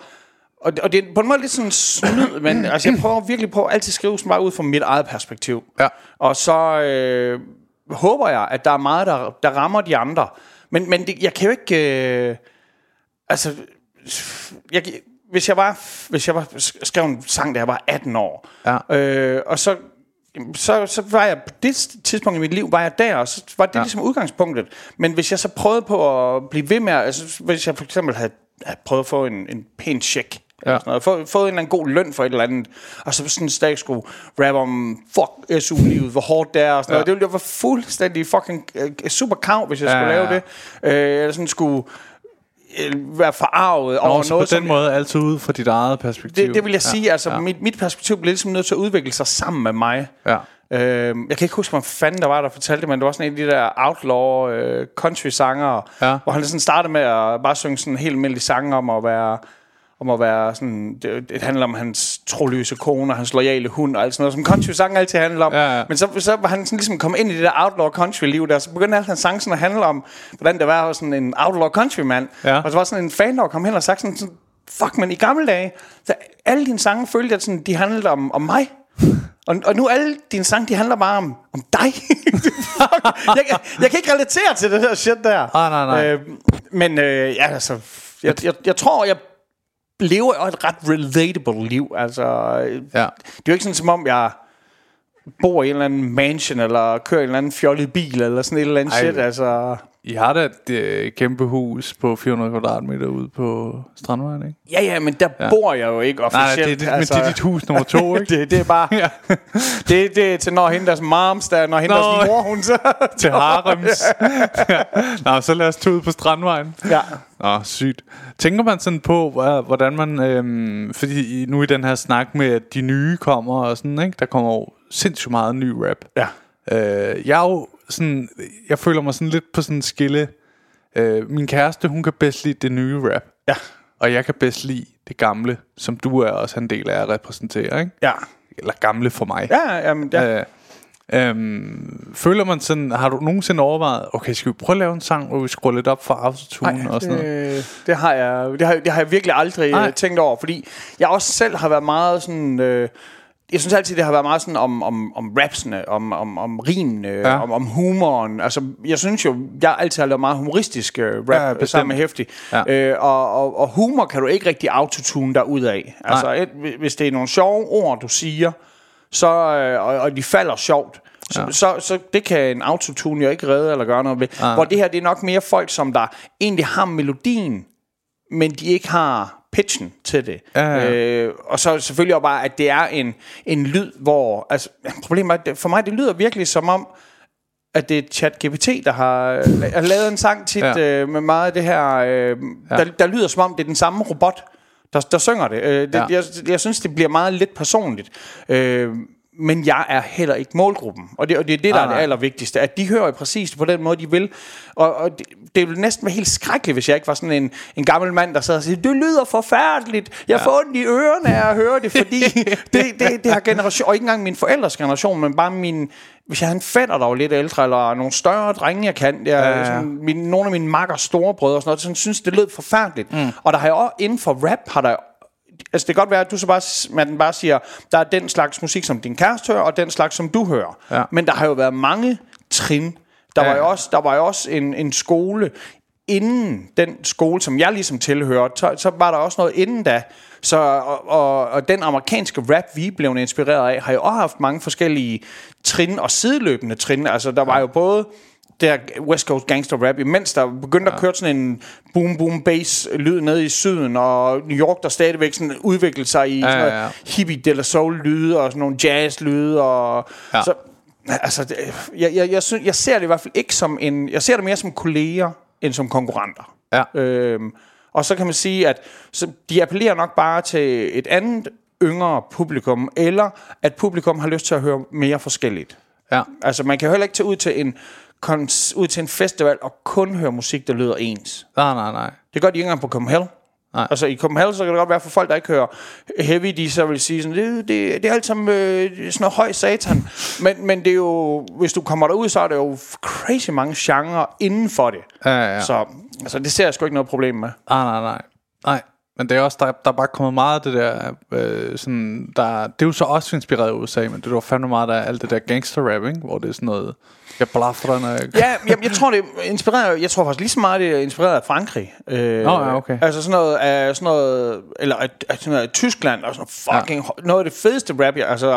Og det, og det er på en måde lidt sådan snyd, men altså, jeg prøver virkelig på at altid skrive sådan bare ud fra mit eget perspektiv. Ja. Og så øh, håber jeg, at der er meget, der, der rammer de andre. Men, men det, jeg kan jo ikke... Øh, altså, jeg, hvis jeg var, hvis jeg var skrev en sang, da jeg var 18 år, Ja. øh, og så, så, så var jeg på det tidspunkt i mit liv, var jeg der, og så var det Ja. ligesom udgangspunktet. Men hvis jeg så prøvede på at blive ved med, altså hvis jeg for eksempel havde, havde prøvet at få en, en pæn check, Ja. ja. sådan noget, få, fået en eller anden god løn for et eller andet, og så sådan stadig skulle rappe om fuck SU-livet, hvor hårdt det er, og sådan Ja. noget. Det ville jo være fuldstændig fucking uh, super kav, hvis jeg Ja, skulle ja, lave det. Øh, eller sådan skulle øh, være forarvet over Nå, så noget, på den som, måde altid ud fra dit eget perspektiv. det, det vil jeg sige, altså ja. mit, mit perspektiv bliver ligesom nødt til at udvikle sig sammen med mig. Ja. Øhm, jeg kan ikke huske, hvad fanden der var, der fortalte det, men det var sådan en af de der outlaw øh, country sanger, Ja. hvor han sådan startede med at bare synge sådan en helt almindelig sang om at være om at være sådan, det, det handler om hans troløse kone og hans loyale hund og alt sådan noget, som country sang altid handler om. Ja, ja. Men så, så var han sådan ligesom kommet ind i det der outlaw country liv der, så begyndte alle hans sange sådan at handle om, hvordan det var sådan en outlaw country mand. Ja. Og så var sådan en fan, der kom hen og sagde sådan, sådan fuck, men i gamle dage, så alle dine sange følte jeg sådan, de handlede om, om mig. Og, og nu alle dine sange, de handler bare om, om dig. [laughs] Jeg, kan- jeg kan ikke relatere til det der shit der. Ah, nej, nej. Øh, men øh, ja, altså, jeg, jeg, jeg tror, jeg lever et ret relatable liv. Altså, øh, Ja. det er jo ikke sådan, som om jeg bor i en eller anden mansion, eller kører i en eller anden fjollet bil, eller sådan et eller andet Ej. shit. Altså, I har da et øh, kæmpe hus på 400 kvadratmeter ude på Strandvejen, ikke? Ja, ja, men der Ja. bor jeg jo ikke Nej, officielt. det, det, altså, men det er dit hus nummer to, [laughs] ikke? det, det er bare... Ja. [laughs] det, det er til når hende deres moms, der, når hende Nå. mor, hun så... [laughs] Til Harems. ja. Nå, så lad os tage ud på Strandvejen. Ja. Nå, sygt. Tænker man sådan på, hvordan man... Øhm, fordi nu i den her snak med, at de nye kommer og sådan, ikke? Der kommer sindssygt meget ny rap. Ja. Øh, jeg er jo sådan... Jeg føler mig sådan lidt på sådan en skille. Øh, min kæreste, hun kan bedst lide det nye rap. Ja. Og jeg kan bedst lide det gamle, som du er også en del af at repræsentere, ikke? Ja. Eller gamle for mig. Ja, jamen, ja. Øh, øhm, føler man sådan, har du nogensinde overvejet, okay, skal vi prøve at lave en sang, hvor vi skruer lidt op for autotune og sådan noget? det, det, har jeg, det, har, det har jeg virkelig aldrig Nej. Nej. tænkt over, fordi jeg også selv har været meget sådan... Øh, jeg synes altid, det har været meget sådan om, om, om rapsene, om, om, om rimene, Ja. ja. om, om humoren. Altså, jeg synes jo, jeg altid har lavet meget humoristisk øh, rap Ja, ja, bestemt. sammen med Hæftig. Ja. Øh, og, og, og humor kan du ikke rigtig autotune dig ud af. Altså, et, hvis det er nogle sjove ord, du siger, så, øh, og, og de falder sjovt, så, Ja. ja. så, så det kan en autotune jo ikke redde eller gøre noget ved. Nej. Hvor det her, det er nok mere folk, som der egentlig har melodien, men de ikke har pitchen til det. Ja, ja. Øh, og så selvfølgelig også bare, at det er en, en lyd, hvor... Altså, problemet er, at for mig, det lyder virkelig som om, at det er ChatGPT, der har la- har lavet en sang tit Ja. øh, med meget af det her... Øh, Ja. der, der lyder som om, det er den samme robot, der, der synger det. Øh, det ja. jeg, jeg synes, det bliver meget lidt personligt. Øh, men jeg er heller ikke målgruppen. Og det, og det er det, der Nej, er det allervigtigste. At de hører præcis på den måde, de vil. Og, og det, det ville næsten være helt skrækkeligt, hvis jeg ikke var sådan en, en gammel mand, der sad og siger, det lyder forfærdeligt. Jeg får ondt i ørerne af at høre det, fordi [laughs] det, det, det har generation, og ikke engang min forældres generation, men bare min, hvis jeg har en fætter, der var lidt ældre, eller nogle større drenge, jeg kan, jeg, Ja, ja, ja. Sådan, min, nogle af mine makkers storebrødre og sådan noget, sådan, synes, det lød forfærdeligt. Mm. Og der har jeg også, inden for rap, har der Altså det kan godt være, at du så bare, man bare siger, der er den slags musik, som din kæreste hører, og den slags, som du hører. Ja. Men der har jo været mange trin. Der, Ja. var, jo også, der var jo også en, en skole, inden den skole, som jeg ligesom tilhører, så, så var der også noget inden da. Så, og, og, og den amerikanske rap, vi blev inspireret af, har jo også haft mange forskellige trin og sideløbende trin. Altså der var jo både der West Coast gangster rap, imens der begyndte ja. at køre sådan en boom boom bass lyd nede i syden, og New York der stadigvæk sådan udviklede sig i Ja, sådan ja, ja. hippie de la soul lyde og sådan nogle jazz lyde og Ja. så altså det, jeg, jeg, jeg, synes, jeg ser det i hvert fald ikke som en jeg ser det mere som kolleger end som konkurrenter. Ja. Øhm, og så kan man sige, at så de appellerer nok bare til et andet yngre publikum, eller at publikum har lyst til at høre mere forskelligt. Ja. Altså, man kan heller ikke tage ud til en, kons- ud til en festival og kun høre musik, der lyder ens. Nej, nej, nej. Det gør de ikke engang på Copenhagen. Nej. Altså i Copenhagen, så kan det godt være for folk, der ikke hører heavy, de så vil sige sådan, det, det, det er alt sammen øh, sådan noget høj satan. Men, men det er jo, hvis du kommer derud, så er der jo crazy mange genrer inden for det. Ja, ja, ja. Så altså, det ser jeg sgu ikke noget problem med. Nej, nej, nej. Nej, men det er også, der, der er bare kommet meget af det der, øh, sådan, der, det er jo så også inspireret af USA, men det var fandme meget af alt det der gangster rap, ikke? hvor det er sådan noget, jeg blaffer når. Ja, jeg, jeg tror det er inspireret. Jeg tror faktisk lige så meget det er inspireret af Frankrig. Øh, Nå, ja, okay. Altså sådan noget af sådan noget eller af, sådan noget af Tyskland og sådan fucking ja. noget af det fedeste rap, jeg, altså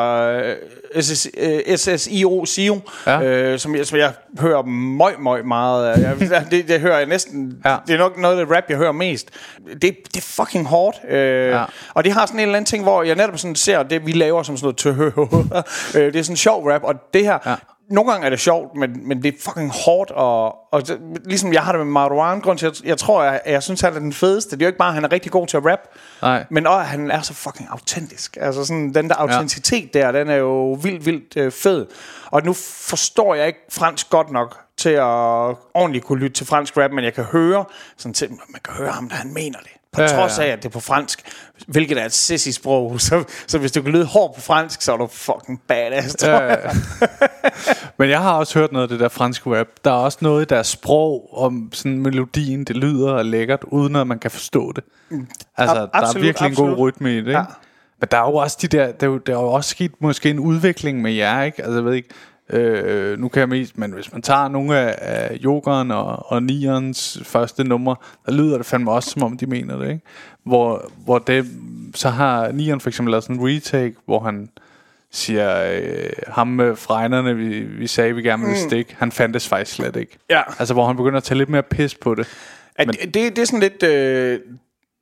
øh, SS, øh, SSIO SIO, Ja. øh, som jeg som jeg hører møg møg meget af. Jeg, det, det hører jeg næsten. Ja. Det er nok noget af det rap jeg hører mest. Det, det er fucking hårdt. Øh, Ja. ja. Og det har sådan en eller anden ting, hvor jeg netop sådan ser det vi laver som sådan noget [laughs] øh, det er sådan sjov rap og det her Ja. nogle gange er det sjovt, men, men det er fucking hårdt, og, og det, ligesom jeg har det med Marwan, grund til, jeg, jeg tror, jeg, jeg synes, han er den fedeste. Det er jo ikke bare, at han er rigtig god til at rap, Nej. men også, at han er så fucking autentisk. Altså sådan, den der autenticitet der, den er jo vildt, vildt øh, fed. Og nu forstår jeg ikke fransk godt nok til at ordentligt kunne lytte til fransk rap, men jeg kan høre, sådan til, man kan høre ham, da han mener det. På Ja, trods af, at det er på fransk, hvilket er et sissy-sprog. [laughs] Så, så hvis du kan lyde hård på fransk, så er du fucking badass, tror Ja, jeg. ja. [laughs] Men jeg har også hørt noget af det der franske rap. Der er også noget i deres sprog om sådan melodien, det lyder lækkert, uden at man kan forstå det. Altså, Ab- der er absolut, virkelig en god absolut. rytme i det, ikke? Ja. Men der er jo også de der, der, er der er jo også sket måske en udvikling med jer, ikke? Altså, jeg ved ikke, øh, nu kan jeg mest, men hvis man tager nogle af, af Jokeren og, og Nierens første numre, der lyder det fandme også, som om de mener det, ikke? Hvor, hvor det, så har Nieren for eksempel lavet sådan en retake, hvor han siger, øh, ham med fregnerne, vi, vi sagde, vi gerne ville stikke, han fandtes faktisk slet ikke. Ja. Altså, hvor han begynder at tage lidt mere pis på det. At, Men- det, det er sådan lidt... Øh,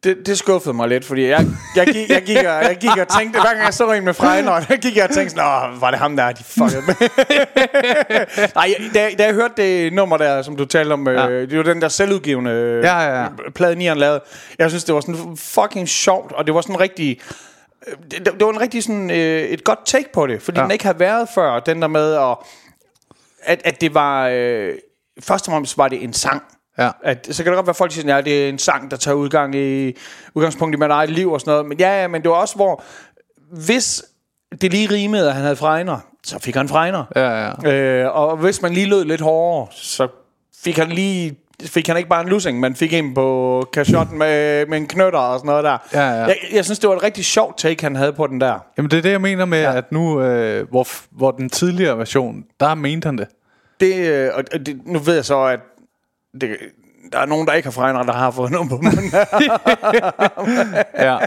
det, det skuffede mig lidt, fordi jeg, jeg, gik, jeg, gik, og, jeg gik og tænkte, hver gang jeg så en med Frejner, der [laughs] gik jeg og tænkte sådan, Åh, var det ham der, de fuckede med. Nej, [laughs] da, da jeg hørte det nummer der, som du talte om, ja. øh, det var den der selvudgivende øh, Ja, ja, ja. plade, Nian lavede. Jeg synes, det var sådan fucking sjovt, og det var sådan rigtig... øh, Det, det var en rigtig sådan øh, et godt take på det, fordi Ja. den ikke har været før, den der med at, at, at det var... Øh, først og fremmest var det en sang. Ja. At, så kan det godt være, at folk siger, at det er en sang, der tager udgang i, udgangspunkt i mit eget liv og sådan noget. Men ja, ja, men det var også, hvor hvis det lige rimede, at han havde fregner, så fik han fregner. Ja, ja. Øh, og hvis man lige lød lidt hårdere, så fik han lige fik han ikke bare en lussing, men fik en på kashotten med, med en knytter og sådan noget der. Ja, ja. Jeg, jeg synes, det var et rigtig sjovt take, han havde på den der. Jamen, det er det, jeg mener med, ja. at nu, øh, hvor, hvor den tidligere version, der mente han det. Det, øh, og og det, nu ved jeg så, at det, der er nogen, der ikke har fregner, der har fået noget på munden. [laughs] Ja.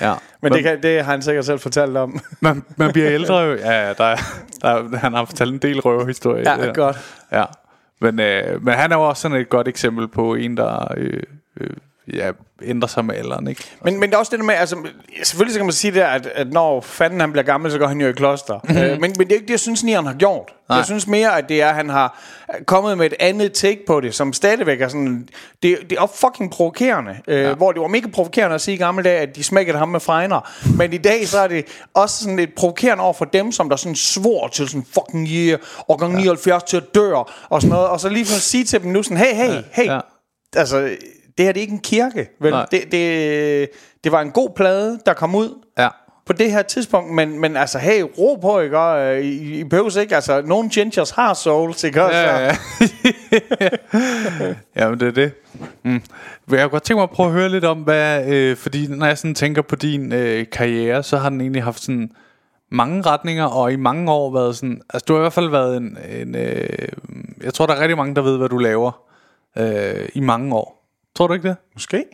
ja. Men det, kan, det har han sikkert selv fortalt om. man, man bliver ældre jo. Ja, ja, der, er- der, er- han har fortalt en del røverhistorie. Ja, godt. Ja. Men, øh, men han er jo også sådan et godt eksempel på en, der øh, øh, ja, ændrer sig med alderen, ikke? Men, men det er også det der med, altså, selvfølgelig så kan man sige der, at, at når fanden han bliver gammel, så går han jo i kloster. Mm-hmm. Øh, men, men det er ikke det, jeg synes, Nian har gjort. Nej. Jeg synes mere, at det er, at han har kommet med et andet take på det, som stadigvæk er sådan, det, det er fucking provokerende. Øh, ja. Hvor det var mega provokerende at sige i gamle dage, at de smækkede ham med fregner. Men i dag, så er det også sådan lidt provokerende over for dem, som der sådan svor til sådan fucking yeah, årgang 79 til at dør, og sådan noget. Og så lige for at sige til dem nu sådan, hey, hey, hey, Ja. altså, det her det er ikke en kirke, vel? Nej. Det, det, det var en god plade, der kom ud Ja. på det her tidspunkt, men, men altså, hey, ro på, ikke? Og, øh, I, I behøves ikke, altså, nogle gingers har souls, ikke? Også, Ja, ja. [laughs] ja, men det er det. Mm. Jeg kunne godt tænke mig at prøve at høre lidt om, hvad, øh, fordi når jeg sådan tænker på din øh, karriere, så har den egentlig haft sådan mange retninger, og i mange år været sådan, altså du har i hvert fald været en, en øh, jeg tror der er rigtig mange, der ved, hvad du laver øh, i mange år. Tror du ikke det? Måske.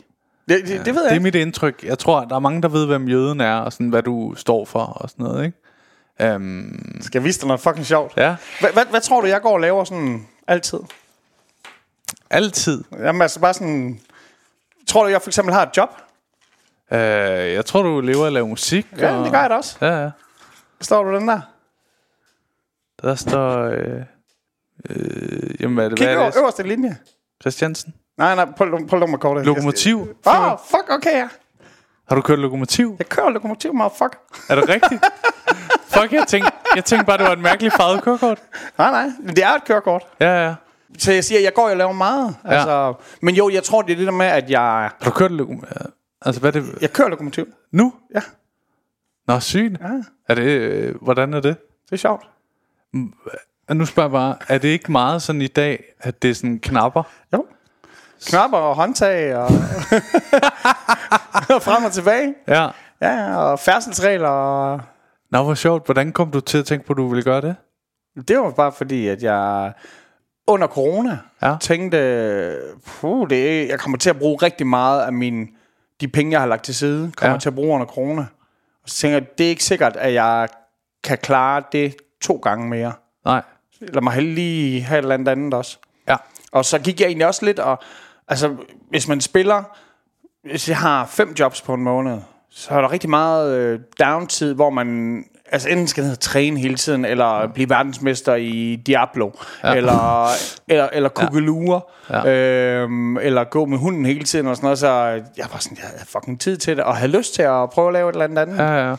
Det, det, det ved jeg Det er ikke. mit indtryk. Jeg tror, der er mange, der ved, hvem jøden er, og sådan, hvad du står for, og sådan noget, ikke? Um, Skal jeg vise dig noget fucking sjovt? ja, Hvad, hvad, tror du, jeg går og laver sådan altid? altid. Jamen altså bare sådan... Tror du, jeg for eksempel har et job? Uh, jeg tror, du lever af at lave musik. Ja, og, det gør jeg da også. Ja, ja. Står du den der? Der står... Øh, øh, jamen, hvad er det? Kig hvad er over, det? øverste linje. Christiansen? Nej, nej, prøv, prøv nummer kortet. Lokomotiv? Åh, oh, fuck, okay, ja. Har du kørt lokomotiv? Jeg kører lokomotiv, motherfucker. Er det rigtigt? [laughs] Fuck, jeg tænkte, jeg tænkte bare, det var et mærkeligt farvet kørekort. Nej, nej, men det er et kørekort. Ja, ja. Så jeg siger, jeg går og laver meget. Ja. Altså, men jo, jeg tror, det er det der med, at jeg, Har du kørt lokomotiv? Altså, hvad er det? jeg kører lokomotiv. Nu? Ja, Nå, sygt. Ja. Er det, øh, hvordan er det? det er sjovt. Og nu spørger jeg bare, er det ikke meget sådan i dag, at det er sådan knapper? Jo. Knapper og håndtag og, og [laughs] frem og tilbage. Ja. Ja, og færdselsregler. Og... Nå, hvor sjovt. Hvordan kom du til at tænke på, at du ville gøre det? Det var bare fordi, at jeg under corona Ja. tænkte, puh, det jeg kommer til at bruge rigtig meget af min, de penge, jeg har lagt til side, kommer Ja. til at bruge under corona. Og så tænker jeg, det er ikke sikkert, at jeg kan klare det to gange mere. Nej. Lad mig lige have et eller andet andet også. Ja. Og så gik jeg egentlig også lidt, og altså, hvis man spiller, hvis jeg har fem jobs på en måned, så er der rigtig meget øh, downtid, hvor man altså enten skal ned og træne hele tiden, eller blive verdensmester i Diablo, ja. eller, eller, eller kukkelurer, Ja. ja. øhm, eller gå med hunden hele tiden og sådan noget, så jeg var sådan, jeg havde fucking tid til det, og havde lyst til at prøve at lave et eller andet andet. Ja, ja.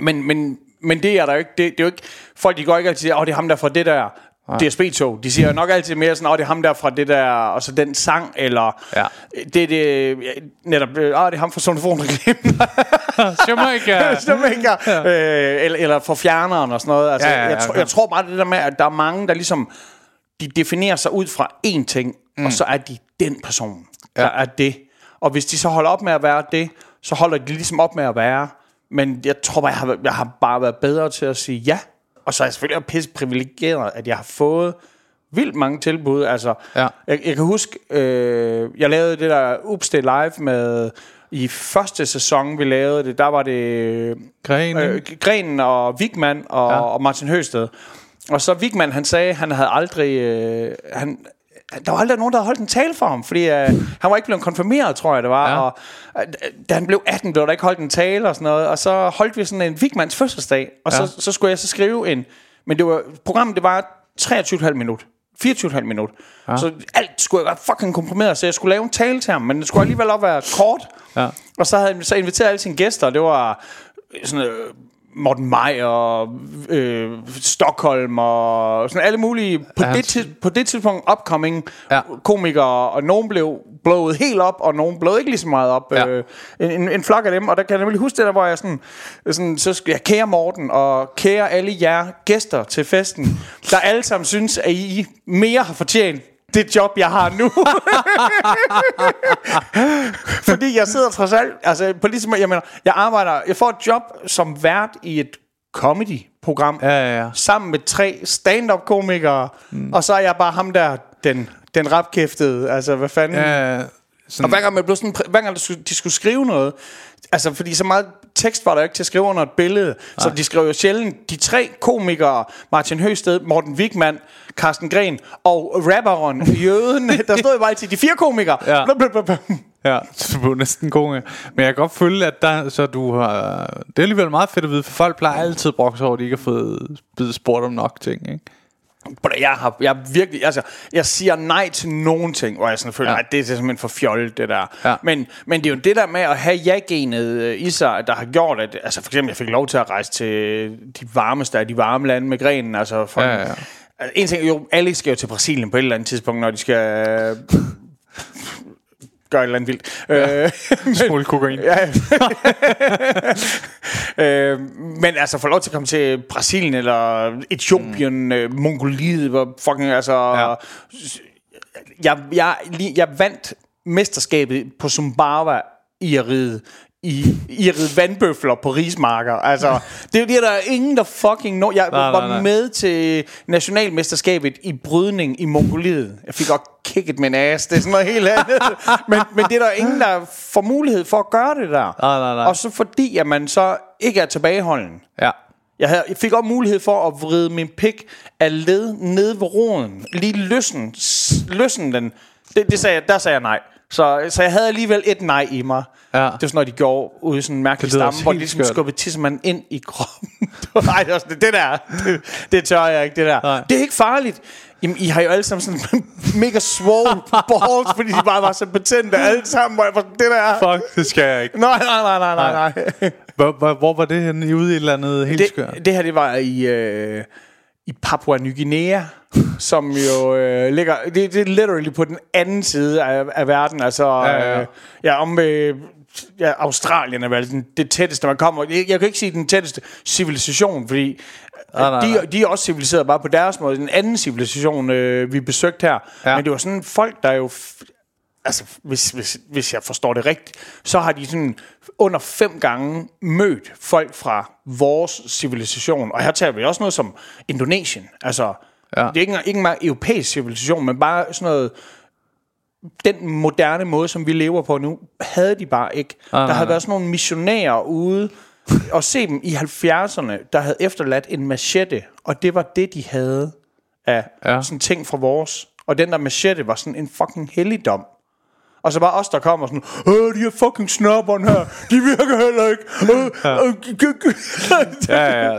Men, men, men det er der jo ikke. Det, det er jo ikke folk de går ikke altid og siger, åh, det er ham der fra det der DSB-tog. De siger jo nok altid mere sådan, åh, det er ham der fra det der, og så den sang, eller Ja. det er det, netop, åh, det er ham fra Sonofonreklamen. [laughs] Jamaica. [laughs] Jamaica. øh, eller, eller for fjerneren og sådan noget. Altså, Ja, ja, ja, jeg, tror, okay. jeg tror bare det der med, at der er mange, der ligesom, de definerer sig ud fra én ting, mm. og så er de den person, der Ja. er det. Og hvis de så holder op med at være det, så holder de ligesom op med at være. Men jeg tror bare, jeg har, jeg har bare været bedre til at sige ja. Og så er jeg selvfølgelig også pisse privilegeret, at jeg har fået vildt mange tilbud. Altså, Ja. jeg, jeg kan huske, øh, jeg lavede det der Ups Day Live med i første sæson, vi lavede det, der var det øh, ikke? Grenen og Vigman og, ja. og Martin Høsted. Og så Vigman, han sagde, han havde aldrig... Øh, han, der var aldrig nogen, der havde holdt en tale for ham, fordi øh, han var ikke blevet konfirmeret, tror jeg det var. Ja. Og øh, da han blev 18, blev der ikke holdt en tale og sådan noget. Og så holdt vi sådan en Vigmans fødselsdag, og Ja. så, så skulle jeg så skrive en... Men det var, programmet det var 23,5 minut. 24,5 minut. Ja. Så alt skulle være fucking komprimeret, så jeg skulle lave en tale til ham, men det skulle alligevel også være kort. Ja. Og så havde han så inviteret alle sine gæster, og det var sådan øh, Morten og øh, Stockholm og sådan alle mulige på, Ja, det, tid, på det tidspunkt upcoming Ja. komikere, og nogen blev blået helt op, og nogen blev ikke lige så meget op. Ja. Øh, en, en, en flok af dem, og der kan jeg nemlig huske det der, hvor jeg sådan, sådan så skal jeg kære Morten, og kære alle jer gæster til festen, der alle sammen synes, at I mere har fortjent det job, jeg har nu. [laughs] Fordi jeg sidder trods alt, altså på ligesom, jeg mener, jeg arbejder, jeg får et job som vært i et comedy-program, Ja, ja, ja. sammen med tre stand-up-komikere, mm. og så er jeg bare ham der, den, den rapkæftede, altså hvad fanden. Ja, Og sådan, hver gang, man blev sådan, hver gang de skulle skrive noget, altså fordi så meget tekst var der ikke til at skrive under et billede, så de skrev jo sjældent, de tre komikere, Martin Høsted, Morten Wigman, Carsten Gren og rapperen [laughs] Jøden, der stod jo bare altid de fire komikere. Ja. Blub, blub, blub. ja, så du er næsten god. Men jeg kan godt føle, at der, så du har... Det er alligevel meget fedt at vide, for folk plejer altid at brokke sig over, at de ikke har fået blevet spurgt om nok ting, ikke? Jeg har jeg virkelig, altså, jeg siger nej til nogen ting, hvor jeg sådan føler, Ja. at det er simpelthen for fjollet, det der. Ja. Men, men det er jo det der med at have ja-genet øh, i sig, der har gjort, at, altså for eksempel, jeg fik lov til at rejse til de varmeste af de varme lande med grenen, altså for, Ja, ja, ja. Altså, en ting, jo, alle skal jo til Brasilien på et eller andet tidspunkt, når de skal [laughs] gøre et eller andet vildt. Ja. Øh, [laughs] Smule kokain. Ja. [laughs] øh, men altså, få lov til at komme til Brasilien, eller Etiopien, mm. øh, Mongoliet, hvor fucking, altså... Ja. Jeg, jeg, jeg vandt mesterskabet på Sumbawa i at ride i, i at ride vandbøfler på rismarker. Altså, [laughs] det er jo det, der er ingen, der fucking... No, jeg Nej, var nej, nej. med til nationalmesterskabet i brydning i Mongoliet. Jeg fik godt kicket en ass. Det er sådan noget helt andet. [laughs] men, men det er der ingen, der får mulighed for at gøre det der. Nej, nej, nej. Og så fordi, at man så ikke er tilbageholden. Ja. Jeg, havde, jeg fik også mulighed for at vride min pik af led ned ved roden. Lige løsne, s- løsne den. Det, det sagde jeg, der sagde jeg nej. Så, så jeg havde alligevel et nej i mig. Ja. Det var sådan noget, de gjorde ude i sådan en mærkelig Det stamme, hvor de ligesom skubbede tissemanden ind i kroppen. Nej, [laughs] det, var sådan, det der, det, det tør jeg ikke, det der. Nej. Det er ikke farligt. Jamen, I har jo alle sammen sådan [laughs] mega swole balls, fordi de bare var så betændte alle sammen, hvor jeg var sådan, det der... Fuck, det skal jeg ikke. Nej, nej, nej, nej, nej, nej. Hvor, hvor, hvor var det henne? I ude i et eller andet helt skørt? det, det her, det var i, øh, i Papua Ny Guinea, som jo øh, ligger... Det, det er literally på den anden side af, af verden. Altså, Ja, ja. Øh, ja, om... Øh, ja, Australien er vel den, det tætteste, man kommer. Jeg, jeg kan ikke sige den tætteste civilisation, fordi Nej, nej, nej. de, de er også civiliseret bare på deres måde. Den anden civilisation, øh, vi besøgte her. Ja. Men det var sådan folk, der jo... Altså, hvis, hvis, hvis jeg forstår det rigtigt, så har de sådan under fem gange mødt folk fra vores civilisation. Og her taler vi også noget som Indonesien. Altså, Ja. det er ikke engang, ikke engang europæisk civilisation, men bare sådan noget den moderne måde, som vi lever på nu, havde de bare ikke. nej, der havde været sådan nogle missionærer ude, og se dem i 70'erne, der havde efterladt en machete, og det var det, de havde af ja. sådan ting fra vores. Og den der machete var sådan en fucking helligdom. Og så bare os, der kommer sådan, Åh, de her fucking snobberne her, de virker heller ikke. Øh, øh, [laughs] Ja, ja.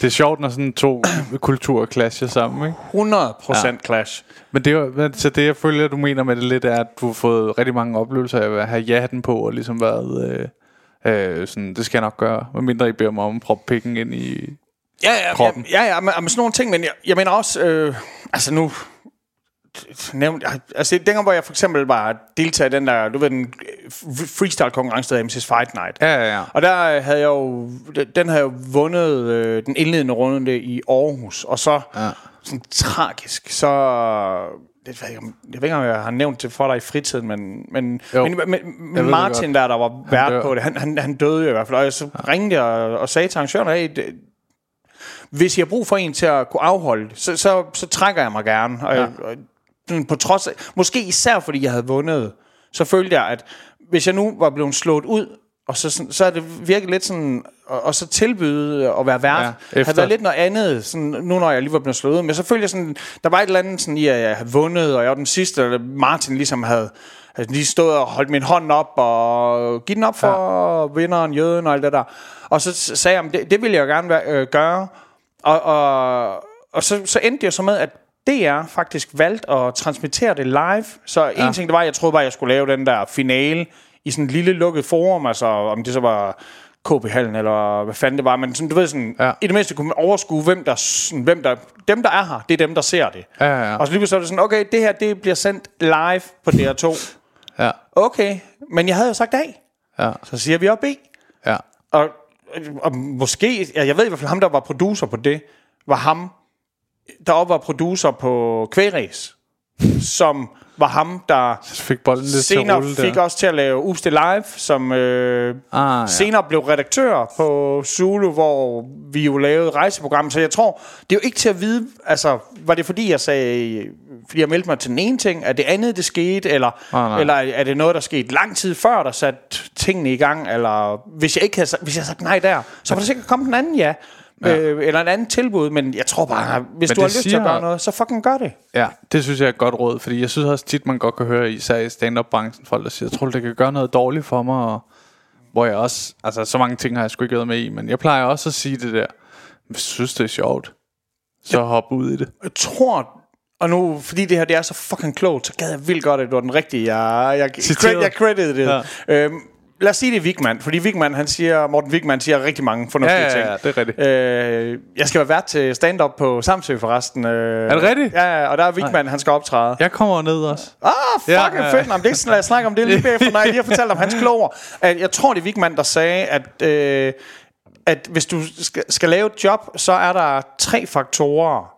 Det er sjovt, når sådan to kulturer clasher sammen, ikke? 100% ja. clash. Men det, er så det, jeg føler, du mener med det lidt, er, at du har fået rigtig mange oplevelser af at have ja-hatten på, og ligesom været... Øh, øh, sådan, det skal jeg nok gøre, medmindre I beder mig om at proppe pikken ind i... Ja, ja, kroppen. ja, ja, ja men, men sådan nogle ting, men jeg, jeg mener også, øh, altså nu, nævnt, altså dengang, hvor jeg for eksempel var deltager i den der, du ved, den øh, freestyle-konkurrence, der hedder MC's Fight Night. Ja, ja, ja. Og der øh, havde jeg jo, den havde jeg jo vundet øh, den indledende runde i Aarhus, og så Ja. sådan tragisk, så det ved jeg, ikke, om- jeg ved ikke, om jeg har nævnt det for dig i fritiden, men, men, Jo. men, men, men Martin der, der var vært på det, han, han, han døde jo i hvert fald, og jeg så ringede jeg og, og sagde til arrangøren, hey, det, hvis jeg har brug for en til at kunne afholde det, så, så, så trækker jeg mig gerne. Og, ja. og, på trods af, måske især fordi jeg havde vundet, så følte jeg, at hvis jeg nu var blevet slået ud, og så, så er det virkelig lidt sådan, og, og så tilbyde at være vært, Ja, efter. havde været lidt noget andet, sådan, nu når jeg lige var blevet slået ud. Men så følte jeg sådan, der var et eller andet sådan, i, at jeg havde vundet, og jeg var den sidste, og Martin ligesom havde, havde lige stået og holdt min hånd op, og givet den op for ja. vinderen, jøden og alt det der. Og så sagde jeg, det, det ville jeg jo gerne være, øh, gøre. Og, og, og så, så endte jo så med, at DR faktisk valgte at transmittere det live. Så en ting, det var, jeg troede bare, jeg skulle lave den der finale i sådan en lille lukket forum, altså om det så var KB-hallen, eller hvad fanden det var, men sådan, du ved sådan, Ja. ja. i det mindste kunne man overskue, hvem der, sådan, hvem der, dem der er her, det er dem, der ser det. Ja, ja, ja. Og så lige så er det sådan, okay, det her, det bliver sendt live på DR2. [laughs] Ja, Okay, men jeg havde jo sagt A. ja, Så siger vi op B. ja. Og, og måske, ja, jeg ved i hvert fald, ham der var producer på det, var ham, der også var producer på Kvægræs, som var ham, der fik bolden lidt til senere rulle fik der. også til at lave Ups det Live, som øh, Ah, ja. senere blev redaktør på Zulu, hvor vi jo lavede rejseprogram. Så jeg tror, det er jo ikke til at vide, altså, var det fordi, jeg sagde, fordi jeg meldte mig til den ene ting, at det andet, det skete, eller, Ah, nej. eller er det noget, der skete lang tid før, der satte tingene i gang, eller hvis jeg ikke havde, hvis jeg havde sagt nej der, så var der sikkert kommet den anden ja. Ja. Øh, eller en anden tilbud, men jeg tror bare, hvis Men du har lyst til siger- at gøre noget, så fucking gør det. Ja, det synes jeg er et godt råd, fordi jeg synes også tit, man godt kan høre, især i stand-up-branchen, folk der siger, jeg tror, det kan gøre noget dårligt for mig, og hvor jeg også, altså så mange ting har jeg sgu ikke været med i, men jeg plejer også at sige det der, hvis du synes, det er sjovt, så hop ud i det. jeg tror, og nu, fordi det her det er så fucking klogt, så gad jeg vildt godt, at det var den rigtige. Jeg, jeg, credit, jeg credited det. Ja. Øhm, lad os sige det er Wigman, fordi Wigman, han siger, Morten Wigman siger rigtig mange fornuftige Ja, ja, ting. ja, det er rigtigt. Øh, jeg skal være vært til stand-up på Samsø forresten. Øh, Er det rigtigt? Ja, ja, og der er Wigman, han skal optræde. Jeg kommer ned også. Ah, fucking Ja, ja, ja. fedt. Nå, men det er ikke sådan, lad os snakke om det lige bagefter, når jeg lige har fortalt om hans kloger. At jeg tror, det er Wigman, der sagde, at, øh, at hvis du skal, skal lave et job, så er der tre faktorer.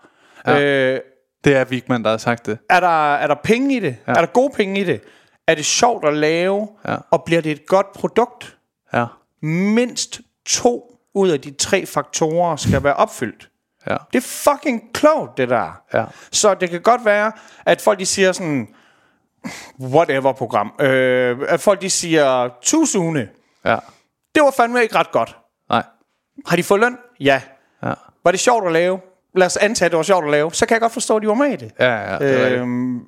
Ja. Øh, Det er Vigman, der har sagt det. er der, er der penge i det? Ja. Er der gode penge i det? Er det sjovt at lave? Ja. Og bliver det et godt produkt? Ja, Mindst to ud af de tre faktorer skal være opfyldt. ja, Det er fucking klogt, det der. ja. Så det kan godt være, at folk de siger sådan, whatever program. Øh, at folk de siger, tusinde, Ja, det var fandme ikke ret godt. nej. Har de fået løn? Ja. Ja, Var det sjovt at lave? Lad os antage, at det var sjovt at lave. Så kan jeg godt forstå, at de var med i det. ja, ja det er. Øhm,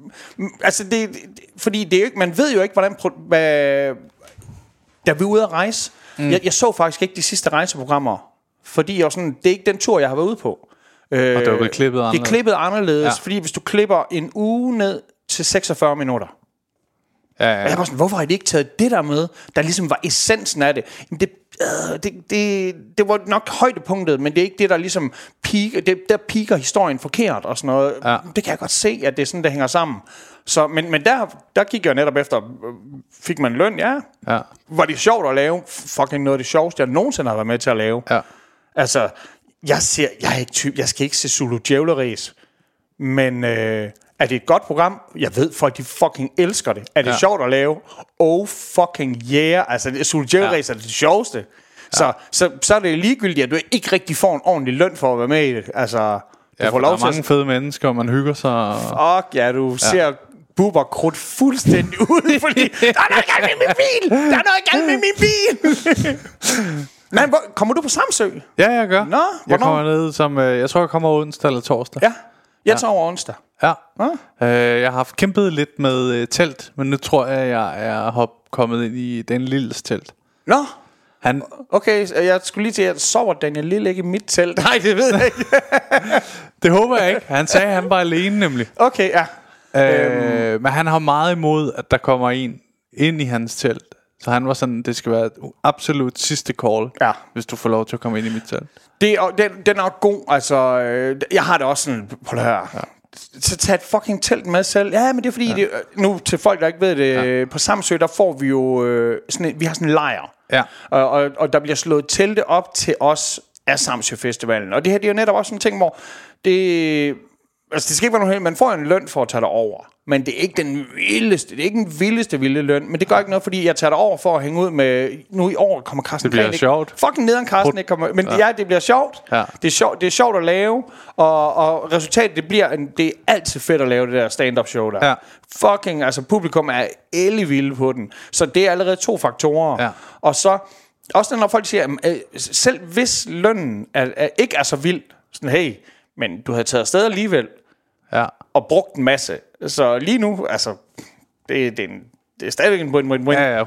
altså det, det, fordi det er jo ikke, man ved jo ikke, hvordan... Hvad, da vi var ude at rejse, mm. jeg, jeg så faktisk ikke de sidste rejseprogrammer, fordi jeg var sådan, det er ikke den tur, jeg har været ude på. Øh, Og det var blevet klippet Det er anderledes. klippet anderledes, Ja. ja. fordi hvis du klipper en uge ned til 46 minutter, Ja, og jeg ja. var sådan, hvorfor har de ikke taget det der med, der ligesom var essensen af det? Jamen det, det, det, det var nok højdepunktet, men det er ikke det, der ligesom peaker, det, der peaker historien forkert og sådan noget. Ja. Det kan jeg godt se, at det er sådan, det hænger sammen. Så, men, men der, der gik jeg netop efter, øh, fik man løn? Ja. ja, Var det sjovt at lave? Fucking noget af det sjoveste, jeg nogensinde har været med til at lave. ja. Altså, jeg, ser, jeg, er ikke typ, jeg skal ikke se Zulu Djævleræs, men øh, er det et godt program? Jeg ved, folk de fucking elsker det. Er det Ja. sjovt at lave? Oh fucking yeah. Altså, Djævleræs ja. er det sjoveste. Ja. Så, så, så er det ligegyldigt, at du ikke rigtig får en ordentlig løn for at være med i det. Altså, du Ja, får for der lov er til mange at... fede mennesker, og man hygger sig. Og... Fuck ja, du ja. ser buber krudt fuldstændig [laughs] ud, fordi der er noget galt med min bil! Der er noget galt med min bil! [laughs] Men hvor, kommer du på Samsø? Ja, jeg gør. Nå, jeg hvornår? kommer ned som, øh, jeg tror, jeg kommer onsdag eller torsdag. Ja, jeg tager over onsdag. Ja. Ah. Øh, jeg har haft kæmpet lidt med øh, telt, men nu tror jeg, jeg er hop, kommet ind i den lille telt. Nå, Han, okay, så jeg skulle lige til, at sover Daniel Lille ikke i mit telt? Nej, det ved jeg ikke. [laughs] det håber jeg ikke. Han sagde, at han var alene nemlig. Okay, ja. Øh, men han har meget imod, at der kommer en ind i hans telt. Så han var sådan, det skal være et absolut sidste call, Ja. hvis du får lov til at komme ind i mit telt. Det er, den, den er god, altså, øh, jeg har det også sådan, på det her. Ja. Så tag et fucking telt med selv. Ja, men det er fordi, ja. det, nu til folk, der ikke ved det, ja. på Samsø, der får vi jo, øh, sådan en, vi har sådan en lejr. Ja. Og, og, og der bliver slået telte op til os af Samsø Festivalen. Og det her, det er jo netop også sådan en ting, hvor det, Altså, det skal ikke være nogen. Man får en løn for at tage dig over. Men det er ikke den vildeste, det er ikke den vildeste vilde løn. Men det gør ikke noget, fordi jeg tager dig over for at hænge ud med... Nu i år kommer Carsten Det bliver ikke- sjovt. Fucking nederen Carsten ikke kommer... Men ja. ja, det bliver sjovt. Ja. Det, er sjovt det er sjovt at lave. Og, og resultatet, det bliver... En, det er altid fedt at lave det der stand-up show der. Ja. Fucking, altså publikum er ellevilde på den. Så det er allerede to faktorer. Ja. Og så... Også når folk siger, øh, selv hvis lønnen er, er, ikke er så vild, sådan, hey, men du har taget afsted alligevel, Ja. og brugt en masse. Så lige nu, altså, det, det, er, en, det er stadigvæk en win-win-win. Ja, ja,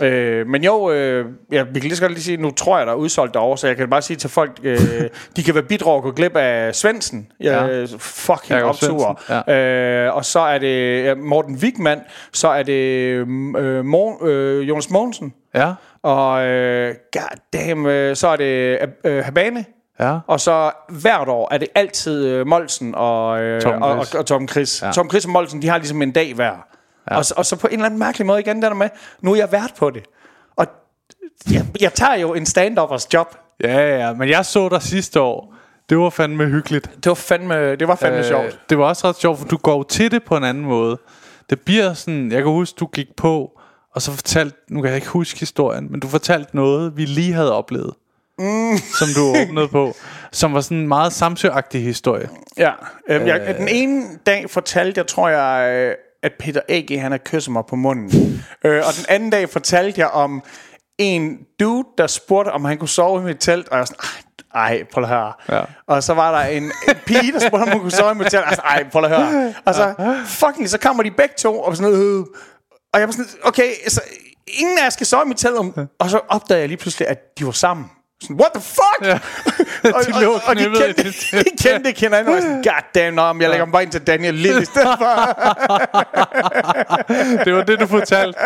100%. Øh, men jo, øh, ja, vi kan lige så godt lige sige, nu tror jeg, der er udsolgt derovre, så jeg kan bare sige til folk, øh, [laughs] de kan være bidrag og gå glip af Svendsen. Ja, Ja. fucking optur. Svendsen, Øh, og så er det ja, Morten Wigman, så er det øh, Mor, øh, Jonas Mogensen, Ja, og øh, goddamn, øh, så er det øh, Habane. Ja. Og så hvert år er det altid øh, Molsen og, øh, Tom og, og, og Tom Chris. Ja. Tom Chris og Molsen, de har ligesom en dag hver. Ja. Og, og så på en eller anden mærkelig måde igen, der med, nu er jeg vært på det. Og jeg, jeg tager jo en stand-uppers job. Ja, ja, men jeg så dig sidste år. Det var fandme hyggeligt. Det var fandme, det var fandme øh, sjovt. Det var også ret sjovt, for du går til det på en anden måde. Det bliver sådan, jeg kan huske, du gik på, og så fortalte, nu kan jeg ikke huske historien, men du fortalte noget, vi lige havde oplevet. Mm. Som du åbnede på. Som var sådan en meget samsøagtig historie. Ja. Øh, jeg, den ene dag fortalte jeg, tror jeg, øh, at Peter A.G. han har kysset mig på munden. øh, og den anden dag fortalte jeg om en dude, der spurgte, om han kunne sove i mit telt, og jeg var sådan, "Ej, prøv at høre. Ja. Og så var der en, en pige, der spurgte, om hun kunne sove i mit telt, sådan, ej, prøv at høre. Og så, fucking, så kommer de begge to, og sådan, øh, og jeg var sådan, okay, så ingen af jer skal sove i mit telt, og så opdagede jeg lige pludselig, at de var sammen. Sådan, what the fuck? Ja. [laughs] og, De og, lå og, og de kendte, de kendte ikke hinanden, og jeg sådan, god damn, men jeg lægger mig bare ind til Daniel Lille i stedet for. [laughs] Det var det, du fortalte.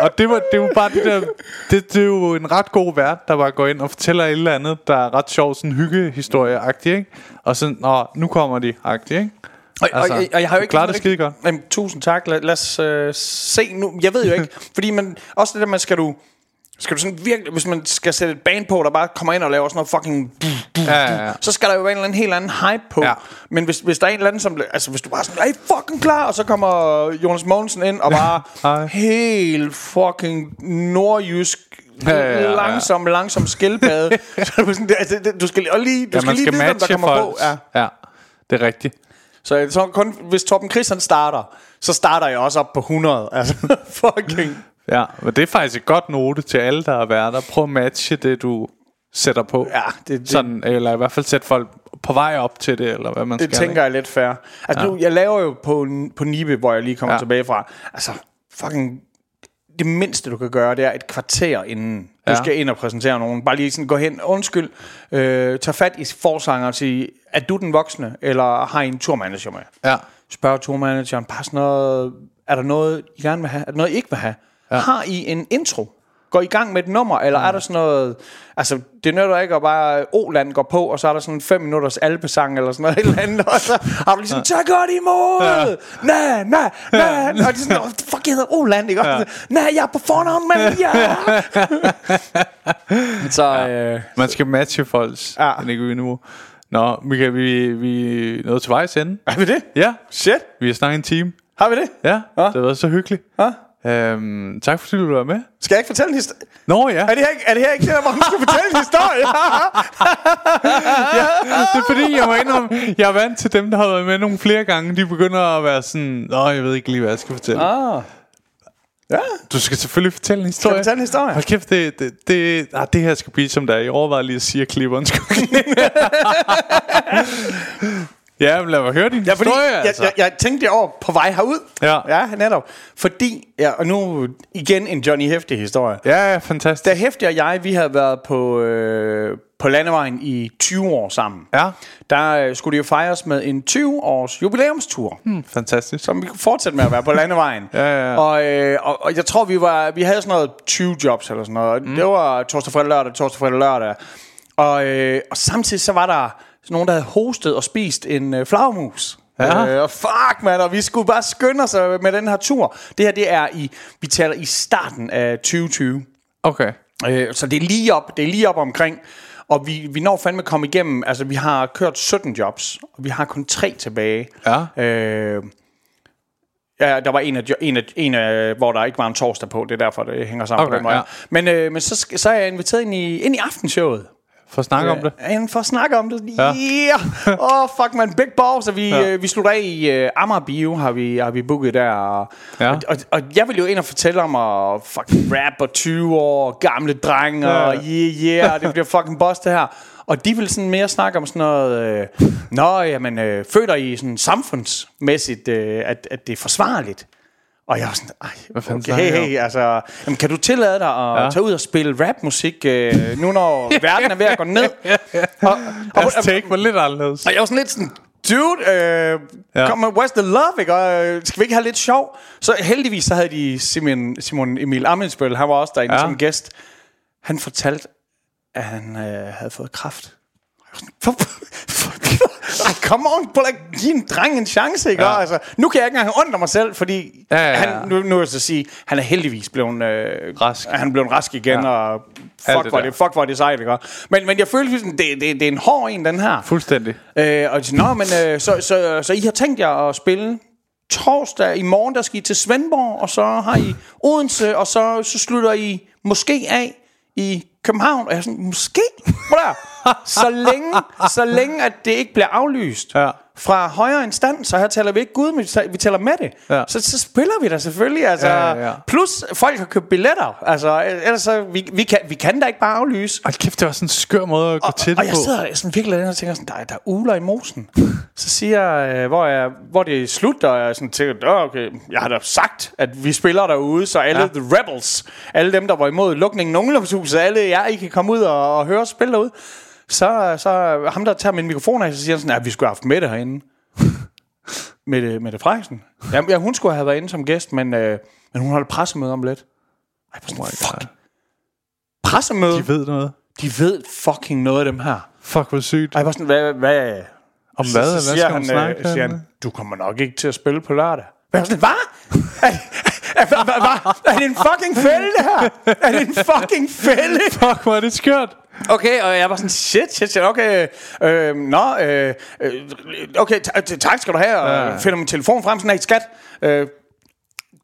Og det var, det var bare det der... Det, det er jo en ret god vært, der bare går ind og fortæller et eller andet, der er ret sjov, sådan hyggehistorie-agtigt, ikke? Og sådan, nå, nu kommer de, agtigt, ikke? Og, Altså, og, og jeg har jo ikke klarer det skide godt. Jamen, tusind tak. Lad, lad os øh, se nu. Jeg ved jo ikke, fordi man, også det der med, skal du, skal du sådan virkelig, hvis man skal sætte et band på, der bare kommer ind og laver sådan noget fucking... Ja, ja, ja. Så skal der jo være en eller anden helt anden hype på. Ja. Men hvis, hvis der er en eller anden, som... Altså, hvis du bare er sådan, er I fucking klar? Og så kommer Jonas Mogensen ind og bare [laughs] helt fucking nordjysk Ja, ja, ja, langsom, langsom skildpadde. [laughs] så du sådan, altså, du skal lige, du Ja, skal lige skal vide, hvem der kommer folk. på. Ja. ja, det er rigtigt. Så, så kun, hvis Torben Chris han starter, så starter jeg også op på 100. Altså, [laughs] fucking. Ja, men det er faktisk et godt note til alle, der er værter. Prøv at matche det, du sætter på. Ja, det- det- Sådan, eller i hvert fald sætte folk på vej op til det, eller hvad man Det skal. tænker ikke? jeg er lidt fair. Altså, ja. nu, jeg laver jo på, på Nibe, hvor jeg lige kommer ja. Tilbage fra. Altså, fucking... Det mindste, du kan gøre, det er et kvarter inden du Ja. skal ind og præsentere nogen. Bare lige sådan gå hen, undskyld, øh, tag fat i forsanger og sige, er du den voksne, eller har I en turmanager med? Ja. Spørg turmanageren, pas noget, er der noget, I gerne vil have? Er der noget, I ikke vil have? Ja. Har I en intro? Går I gang med et nummer, eller mm. er der sådan noget... Altså, det nytter ikke at bare Oland går på, og så er der sådan 5 minutters alpesang, eller sådan noget [laughs] et eller andet, og så har du ligesom, tag godt imod! Ja. Nej, nej, nej! Og de er sådan, "Åh, fuck, jeg hedder Oland, ikke? Ja. Nej, jeg er på fornavn, men [laughs] ja! [laughs] så, øh, Man skal matche folks Ja. ja. energiniveau. Nå, Michael, vi, vi er nået til vejs ende. er vi det? Ja, Shit, vi har snakket en time. har vi det? Ja, Ja. det har været så hyggeligt. Ja. Øhm, tak fordi du var med. Skal jeg ikke fortælle en historie? Nå ja, Er det her ikke, er det her ikke det, der, hvor man skal fortælle en historie? [laughs] det er fordi, jeg var indrømme, jeg er vant til dem, der har været med nogle flere gange. De begynder at være sådan, Nå, jeg ved ikke lige, hvad jeg skal fortælle. ah. Ja, Du skal selvfølgelig fortælle en skal historie. jeg fortælle en historie? Hold kæft, det, det, det, ah, det her skal blive som der. Jeg overvejer lige at sige, at klipperen skal [laughs] Ja, men lad mig høre din Ja, fordi historie, jeg, altså. jeg, jeg tænkte det over på vej herud. Ja. ja netop. Fordi, ja, og nu igen en Johnny Hæftig historie. Ja, ja, fantastisk. Da Hæftig og jeg, vi havde været på, øh, på landevejen i 20 år sammen. Ja, Der øh, skulle det jo fejres med en 20-års jubilæumstur. Hmm. fantastisk. Som vi kunne fortsætte med at være på landevejen. [laughs] Ja, ja, ja. Og, øh, og, og jeg tror, vi var vi havde sådan noget 20 jobs eller sådan noget. Mm. Det var torsdag, fredag, lørdag, torsdag, fredag, lørdag. Og, øh, og samtidig så var der sådan nogen, der havde hostet og spist en øh, flagermus. Ja. Øh, fuck, mand, og vi skulle bare skynde os øh, med den her tur. Det her, det er i, vi taler i starten af 2020. Okay. Øh, så det er lige op, det er lige op omkring. Og vi, vi når fandme at komme igennem, altså vi har kørt 17 jobs, og vi har kun tre tilbage. Ja. Øh, Ja, der var en af, en af, en af, hvor der ikke var en torsdag på. Det er derfor, det hænger sammen Okay, på den måde. ja. Men, øh, men så, så er jeg inviteret ind i, ind i aftenshowet. For at snakke om det. Ja, for at snakke om det. Ja. Yeah! [laughs] Åh, oh, fuck man, big balls. Vi, Ja. øh, vi slutter af i øh, Amager Bio, har vi, har vi booket der. Og, Ja. og, og, og, jeg vil jo ind og fortælle om at fucking rap og 20 år, gamle drenge, Ja. og yeah, yeah, det bliver fucking boss det her. Og de vil sådan mere snakke om sådan noget, øh, Nå, jamen, øh, føler I sådan samfundsmæssigt, øh, at, at det er forsvarligt? Og jeg var sådan, ej, Hvad fanden okay, hey, hey, altså, jamen, kan du tillade dig at Ja. tage ud og spille rapmusik, øh, nu når [laughs] verden er ved at gå ned? Og, og, Deres og, take var lidt anderledes. og jeg var sådan lidt sådan, dude, øh, Ja. kom med, where's the love, ikke? Og, øh, skal vi ikke have lidt sjov? Så heldigvis så havde de Simon, Simon Emil Amensbøl, han var også derinde Ja. som gæst. Han fortalte, at han øh, havde fået kraft. For, for, ej, come on, prøv at give en dreng en chance, ikke? Ja. Altså, nu kan jeg ikke engang undre mig selv, fordi Ja, ja, ja. Han, nu, nu vil jeg så sige, han er heldigvis blevet øh, Rask. Han blevet rask igen, Ja. og Alt fuck, det der. det, fuck, hvor det sejt, ikke? Men, men jeg føler, sådan, det, det, det er en hård en, den her. Fuldstændig. Øh, og de Nå, men øh, så, så, så I har tænkt jer at spille torsdag i morgen, der skal I til Svendborg, og så har I Odense, og så, så slutter I måske af i København. Og jeg er sådan, måske? Der. Så længe, så længe, at det ikke bliver aflyst Ja. fra højere instans, så her taler vi ikke Gud, men vi taler- med det. Ja. Så, så spiller vi da selvfølgelig. Altså, Ja, ja, ja. Plus, folk har købt billetter. Altså, ellers så, vi, vi, kan, vi kan da ikke bare aflyse. Hold kæft, det var sådan en skør måde at gå Og, til og det jeg på. sidder sådan virkelig og tænker sådan, der, er- der er uler i mosen. Så siger jeg, øh, hvor, jeg, hvor det er slut, og jeg sådan tænker, "Nå, okay, jeg har da sagt, at vi spiller derude, så alle Ja. ja. the rebels, alle dem, der var imod lukningen af ungdomshuset, alle jer, I kan komme ud og, og høre os spille derude. Så, så ham, der tager min mikrofon af, så siger han sådan, at vi skulle have haft Mette herinde. [laughs] Mette, Mette Frederiksen. Ja, ja, hun skulle have været inde som gæst, men, øh, men hun holdt pressemøde om lidt. Ej, oh sådan, fuck. Pressemøde? De ved noget. De ved fucking noget af dem her. Fuck, hvor sygt. Var sådan, hvad, hvad, Om hvad? så Hvad skal han, hun snakke øh, siger han, du kommer nok ikke til at spille på lørdag. Sådan, hvad? [laughs] Er, er, det en fucking fælde, det her? Er det en fucking fælde? Fuck, hvor er det skørt. Okay, og jeg var sådan, shit, shit, shit, okay, øh, nå, øh, okay, ta- ta- tak skal du have, og Ja. finder min telefon frem, sådan, hey, skat, øh,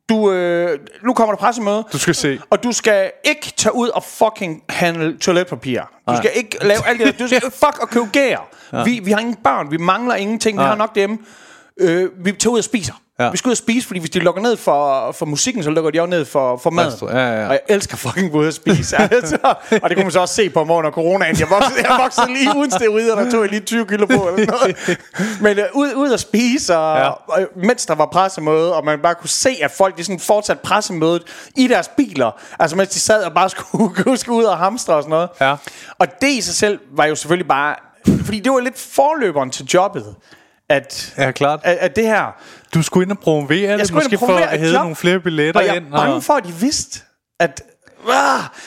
du, øh, nu kommer der pressemøde. Du skal se. Og du skal ikke tage ud og fucking handle toiletpapir. Du skal ikke lave alt det der. Du skal [laughs] fuck og købe gær. Ja. Vi, vi har ingen børn. Vi mangler ingenting. Vi har nok dem. Øh, vi tager ud og spiser. Ja. Vi skal ud og spise, fordi hvis de lukker ned for, for musikken, så lukker de også ned for, for mad. Ja, ja, ja. Og jeg elsker fucking ud og spise. [laughs] altså, og det kunne man så også se på mig under coronaen. Jeg voksede, jeg voksede lige uden steroider, der tog jeg lige 20 kilo på. Eller noget. Men øh, ud, ud at spise, og, ja. og, mens der var pressemøde, og man bare kunne se, at folk de sådan fortsat pressemødet i deres biler. Altså mens de sad og bare skulle, [laughs] skulle ud og hamstre og sådan noget. Ja. Og det i sig selv var jo selvfølgelig bare... Fordi det var lidt forløberen til jobbet. At, Ja, klart. at, at det her... Du skulle ind og promovere det, skulle ind måske og for at job, nogle flere billetter Og jeg ind. er bange for, at de vidste, at...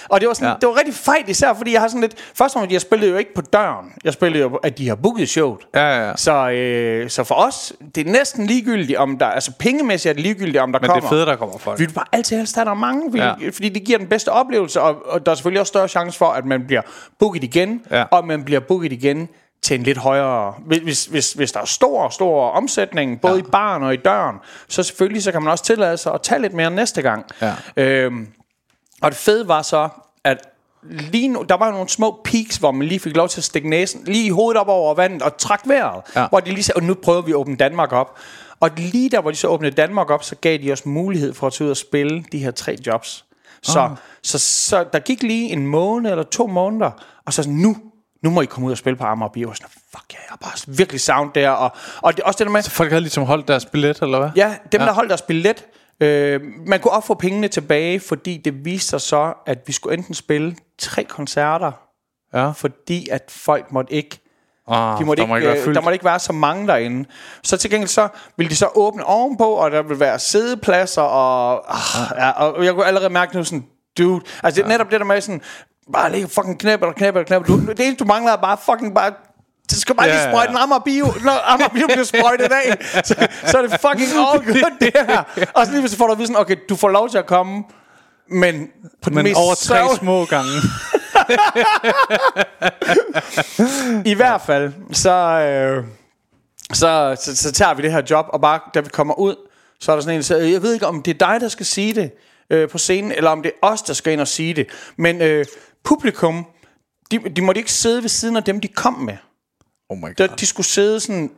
Og det var, sådan, Ja. det var rigtig fejl, især fordi jeg har sådan lidt... Først og fremmest, jeg spillede jo ikke på døren. Jeg spillede jo, at de har booket showet. Ja, ja, ja. Så, øh, så for os, det er næsten ligegyldigt, om der... Altså pengemæssigt er det ligegyldigt, om der Men kommer. det er fedt, der kommer folk. Vi vil bare altid helst have, der er mange, fordi, ja. fordi det giver den bedste oplevelse, og, og der er selvfølgelig også større chance for, at man bliver booket igen, Ja. og man bliver booket igen til en lidt højere... Hvis, hvis, hvis, der er stor, stor omsætning, både ja. i baren og i døren, så selvfølgelig så kan man også tillade sig at tage lidt mere næste gang. Ja. Øhm, og det fede var så, at lige nu, der var jo nogle små peaks, hvor man lige fik lov til at stikke næsen lige i hovedet op over vandet og trække vejret. Ja. Hvor de lige sagde, og nu prøver vi at åbne Danmark op. Og lige der, hvor de så åbnede Danmark op, så gav de os mulighed for at tage ud og spille de her tre jobs. Så, Ah. så, så der gik lige en måned eller to måneder, og så nu, nu må I komme ud og spille på Amager Bio. Og sådan, fuck ja, jeg har bare virkelig sound der. Og, og det, også det der med, Folk havde ligesom holdt deres billet, eller hvad? Ja, dem ja. der holdt deres billet, øh, man kunne også få pengene tilbage, fordi det viste sig så, at vi skulle enten spille tre koncerter, Ja. fordi at folk måtte ikke Ah, de måtte der må ikke, ikke være øh, der måtte ikke være så mange derinde. Så til gengæld så ville de så åbne ovenpå, og der ville være sædepladser, og, ah, ja, og jeg kunne allerede mærke nu sådan, dude, altså det er netop det der med sådan, bare ligge fucking knæb eller knæb. Du, det eneste du mangler er bare fucking bare det skal bare lige sprøjte en Amager Bio. Når Amager Bio bliver sprøjtet af, så, så er det fucking all good, det her. Og så lige så får du at vide sådan, okay, du får lov til at komme, men på den Men mest over tre sørgelige- små gange. [laughs] I hvert fald, så, øh, så, så, så tager vi det her job, og bare da vi kommer ud, så er der sådan en, der siger, jeg ved ikke, om det er dig, der skal sige det øh, på scenen, eller om det er os, der skal ind og sige det. Men øh, publikum, de, de måtte ikke sidde ved siden af dem, de kom med. Oh my De, god. de skulle sidde sådan,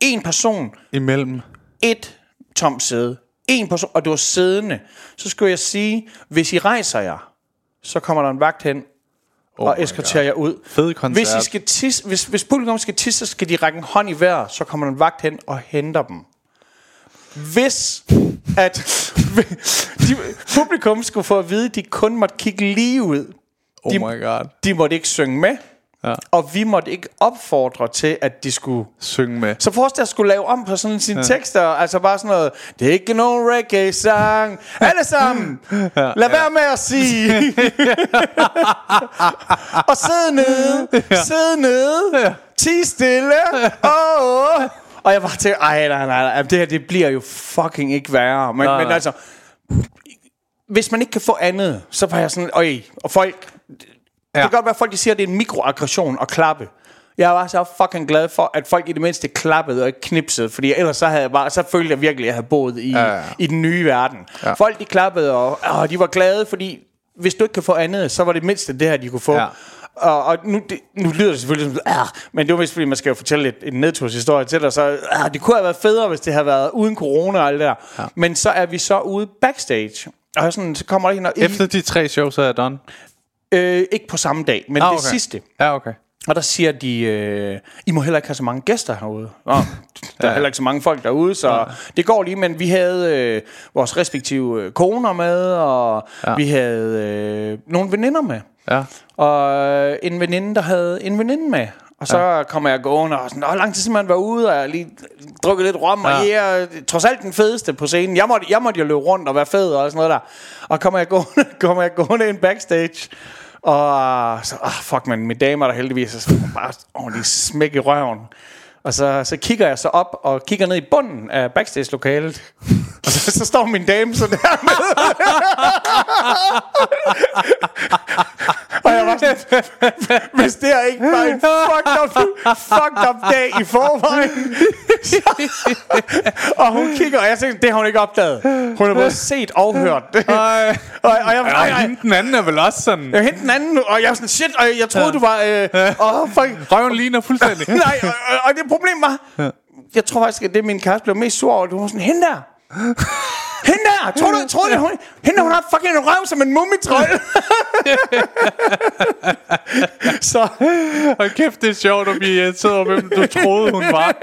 en person, Imellem. et tomt sæde, en person, og det var siddende. Så skulle jeg sige, hvis I rejser jer, så kommer der en vagt hen, Oh og eskorterer jer ud. Fed koncert. Hvis, I skal tisse, hvis, hvis publikum skal tisse, så skal de række en hånd i vejr, så kommer der en vagt hen og henter dem. Hvis at [laughs] de, publikum skulle få at vide, at de kun måtte kigge lige ud. Oh de- my god. De måtte ikke synge med, Ja. og vi måtte ikke opfordre til, at de skulle Synge med. så forestil dig at skulle lave om på sådan sine ja. tekster. Altså bare sådan noget, det er ikke nogen reggae-sang. Alle sammen, [laughs] ja, lad være med at sige. [laughs] og sidde nede, ja. sidde nede, ja. ti stille. Oh, oh. Og jeg bare tænkte, ej, nej, nej, nej, det her, det bliver jo fucking ikke værre. Men, Nej, men altså, hvis man ikke kan få andet, så var jeg sådan, øj, og folk, Ja. Det kan godt være, at folk de siger, at det er en mikroaggression at klappe. Jeg var så fucking glad for, at folk i det mindste klappede og ikke knipsede, fordi ellers så, havde jeg bare, så følte jeg virkelig, at jeg havde boet i, Ja, ja, i den nye verden. Ja. Folk de klappede, og, og de var glade, fordi hvis du ikke kan få andet, så var det mindste det her, de kunne få. Ja. Og, og nu, det, nu lyder det selvfølgelig som, ah, men det var mest fordi, man skal jo fortælle et, en nedturshistorie til dig, så ah, det kunne have været federe, hvis det havde været uden corona og alt det der. Ja. Men så er vi så ude backstage, og sådan, så kommer der en og Efter de tre shows er done. Øh, ikke på samme dag, men Ah, ah, okay. det sidste. Ja, okay. Og der siger de, øh, I må heller ikke have så mange gæster herude. Nå, [laughs] der er heller ikke så mange folk derude, så ja. det går lige. Men vi havde øh, vores respektive øh, koner med, og Ja. vi havde øh, nogle veninder med. Ja. Og øh, en veninde, der havde en veninde med. Og så ja. kommer jeg gående og sådan, Åh, lang tid siden man var ude, og lige drukket lidt rom, ja. Ja. og jeg er trods alt den fedeste på scenen. Jeg måtte, jeg måtte jo løbe rundt og være fed og sådan noget der. Og kommer jeg gående, [laughs] kommer jeg gående ind backstage, og så, ah, fuck man, min dame er der heldigvis, så bare ordentligt smæk i røven. Og så, så kigger jeg så op og kigger ned i bunden af backstage-lokalet. [laughs] Og så, så står min dame så der [laughs] Og jeg var sådan, hvis det her ikke var en fucked up, fucked up dag i forvejen. [laughs] og hun kigger, og jeg tænkte, det har hun ikke opdaget. Hun har både set og hørt det. og, og jeg, Og hende den anden er vel også sådan... jeg hentede den anden, og jeg var sådan, shit, og jeg troede, du var... Øh, åh, fuck. Røven ligner fuldstændig. Nej, og, og, og det problem var, jeg tror faktisk, at det min kæreste blev mest sur over, du var sådan, hende der. [laughs] Hende der, tror du, tror du, hun, hende hun har fucking en røv som en mummitrøje. [laughs] så, Hold kæft, det er sjovt at blive irriteret over, hvem du troede, hun var.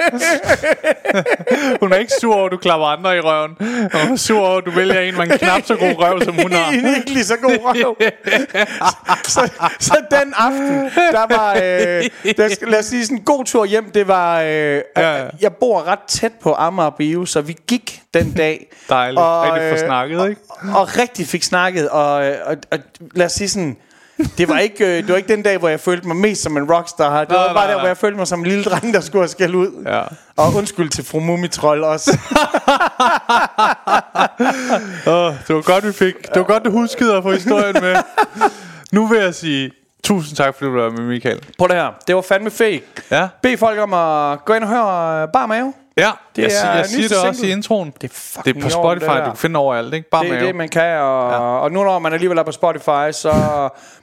[laughs] hun er ikke sur over, at du klapper andre i røven. Og hun er sur over, at du vælger en med en knap så god røv, som hun har. [laughs] en ikke lige så god røv. så, så den aften, der var, øh, der lad os sige, sådan en god tur hjem, det var, øh, ja. jeg bor ret tæt på Amager Bio, så vi gik den dag. [laughs] Dejligt. Rigtig få snakket, ikke? Og, og rigtig fik snakket, og, øh, og, og lad os sige sådan, det var, ikke, øh, det var ikke den dag, hvor jeg følte mig mest som en rockstar. Det Nej, var bare nej, der, nej. hvor jeg følte mig som en lille dreng, der skulle have skæld ud. Ja. Og undskyld til fru Mumitrold også. [laughs] Åh, det var godt, vi fik. Det var godt, du huskede at få historien med. Nu vil jeg sige tusind tak, fordi du var med, Michael. På det her. Det var fandme fake. Ja. Bed folk om at gå ind og høre øh, Bar Mave. Ja, Det jeg, er siger, jeg siger det også single. i introen. Det er Det er på Spotify, det du kan finde overalt, ikke? Bare Det er det, man kan, og, ja. og nu når man alligevel er på Spotify, så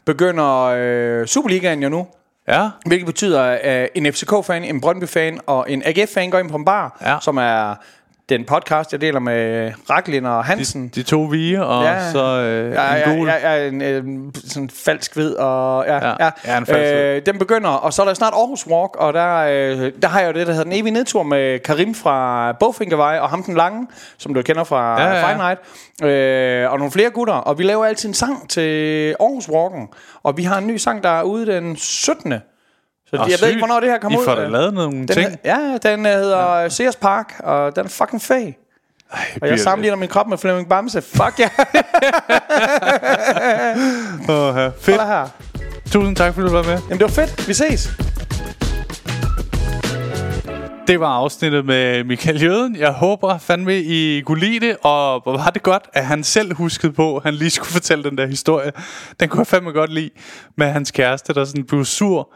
begynder øh, Superligaen jo nu. Ja, Hvilket betyder, at en FCK-fan, en Brøndby-fan og en AGF-fan går ind på en bar, Ja. som er den podcast, jeg deler med Raklin og de, Hansen. de to vige, og Ja. så øh, Ja, en ja, gul. ja, ja, en øh, sådan falsk hvid og ja, Ja, ja, ja, en falsk øh, den begynder og så er der snart Aarhus Walk og der øh, der har jeg jo det der hedder den evige nedtur med Karim fra Bogfinkervej og ham den lange, som du kender fra ja. ja. Fine Night øh, og nogle flere gutter og vi laver altid en sang til Aarhus Walken og vi har en ny sang der er ude den 17. Så jeg ved ikke hvornår det her kommer I ud. får da lavet nogle den, ting. Ja, den øh, hedder ja. Sears Park og den er fucking fed. Og jeg sammenligner min krop med Flemming Bamse. Fuck ja. [laughs] Ja. Hold Fedt. her. Tusind tak, fordi du var med. Jamen det var fedt. Vi ses. Det var afsnittet med Michael Jøden. Jeg håber fandme, I kunne lide det, og hvor var det godt, at han selv huskede på, at han lige skulle fortælle den der historie. Den kunne jeg fandme godt lide med hans kæreste, der sådan blev sur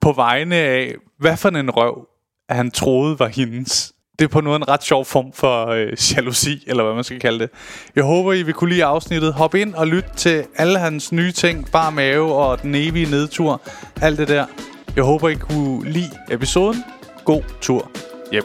på vegne af, hvad for en røv, han troede var hendes. Det er på noget en ret sjov form for øh, jalousi, eller hvad man skal kalde det. Jeg håber, I vil kunne lide afsnittet. Hop ind og lyt til alle hans nye ting. Bare mave og den evige nedtur. Alt det der. Jeg håber, I kunne lide episoden. God tur hjem.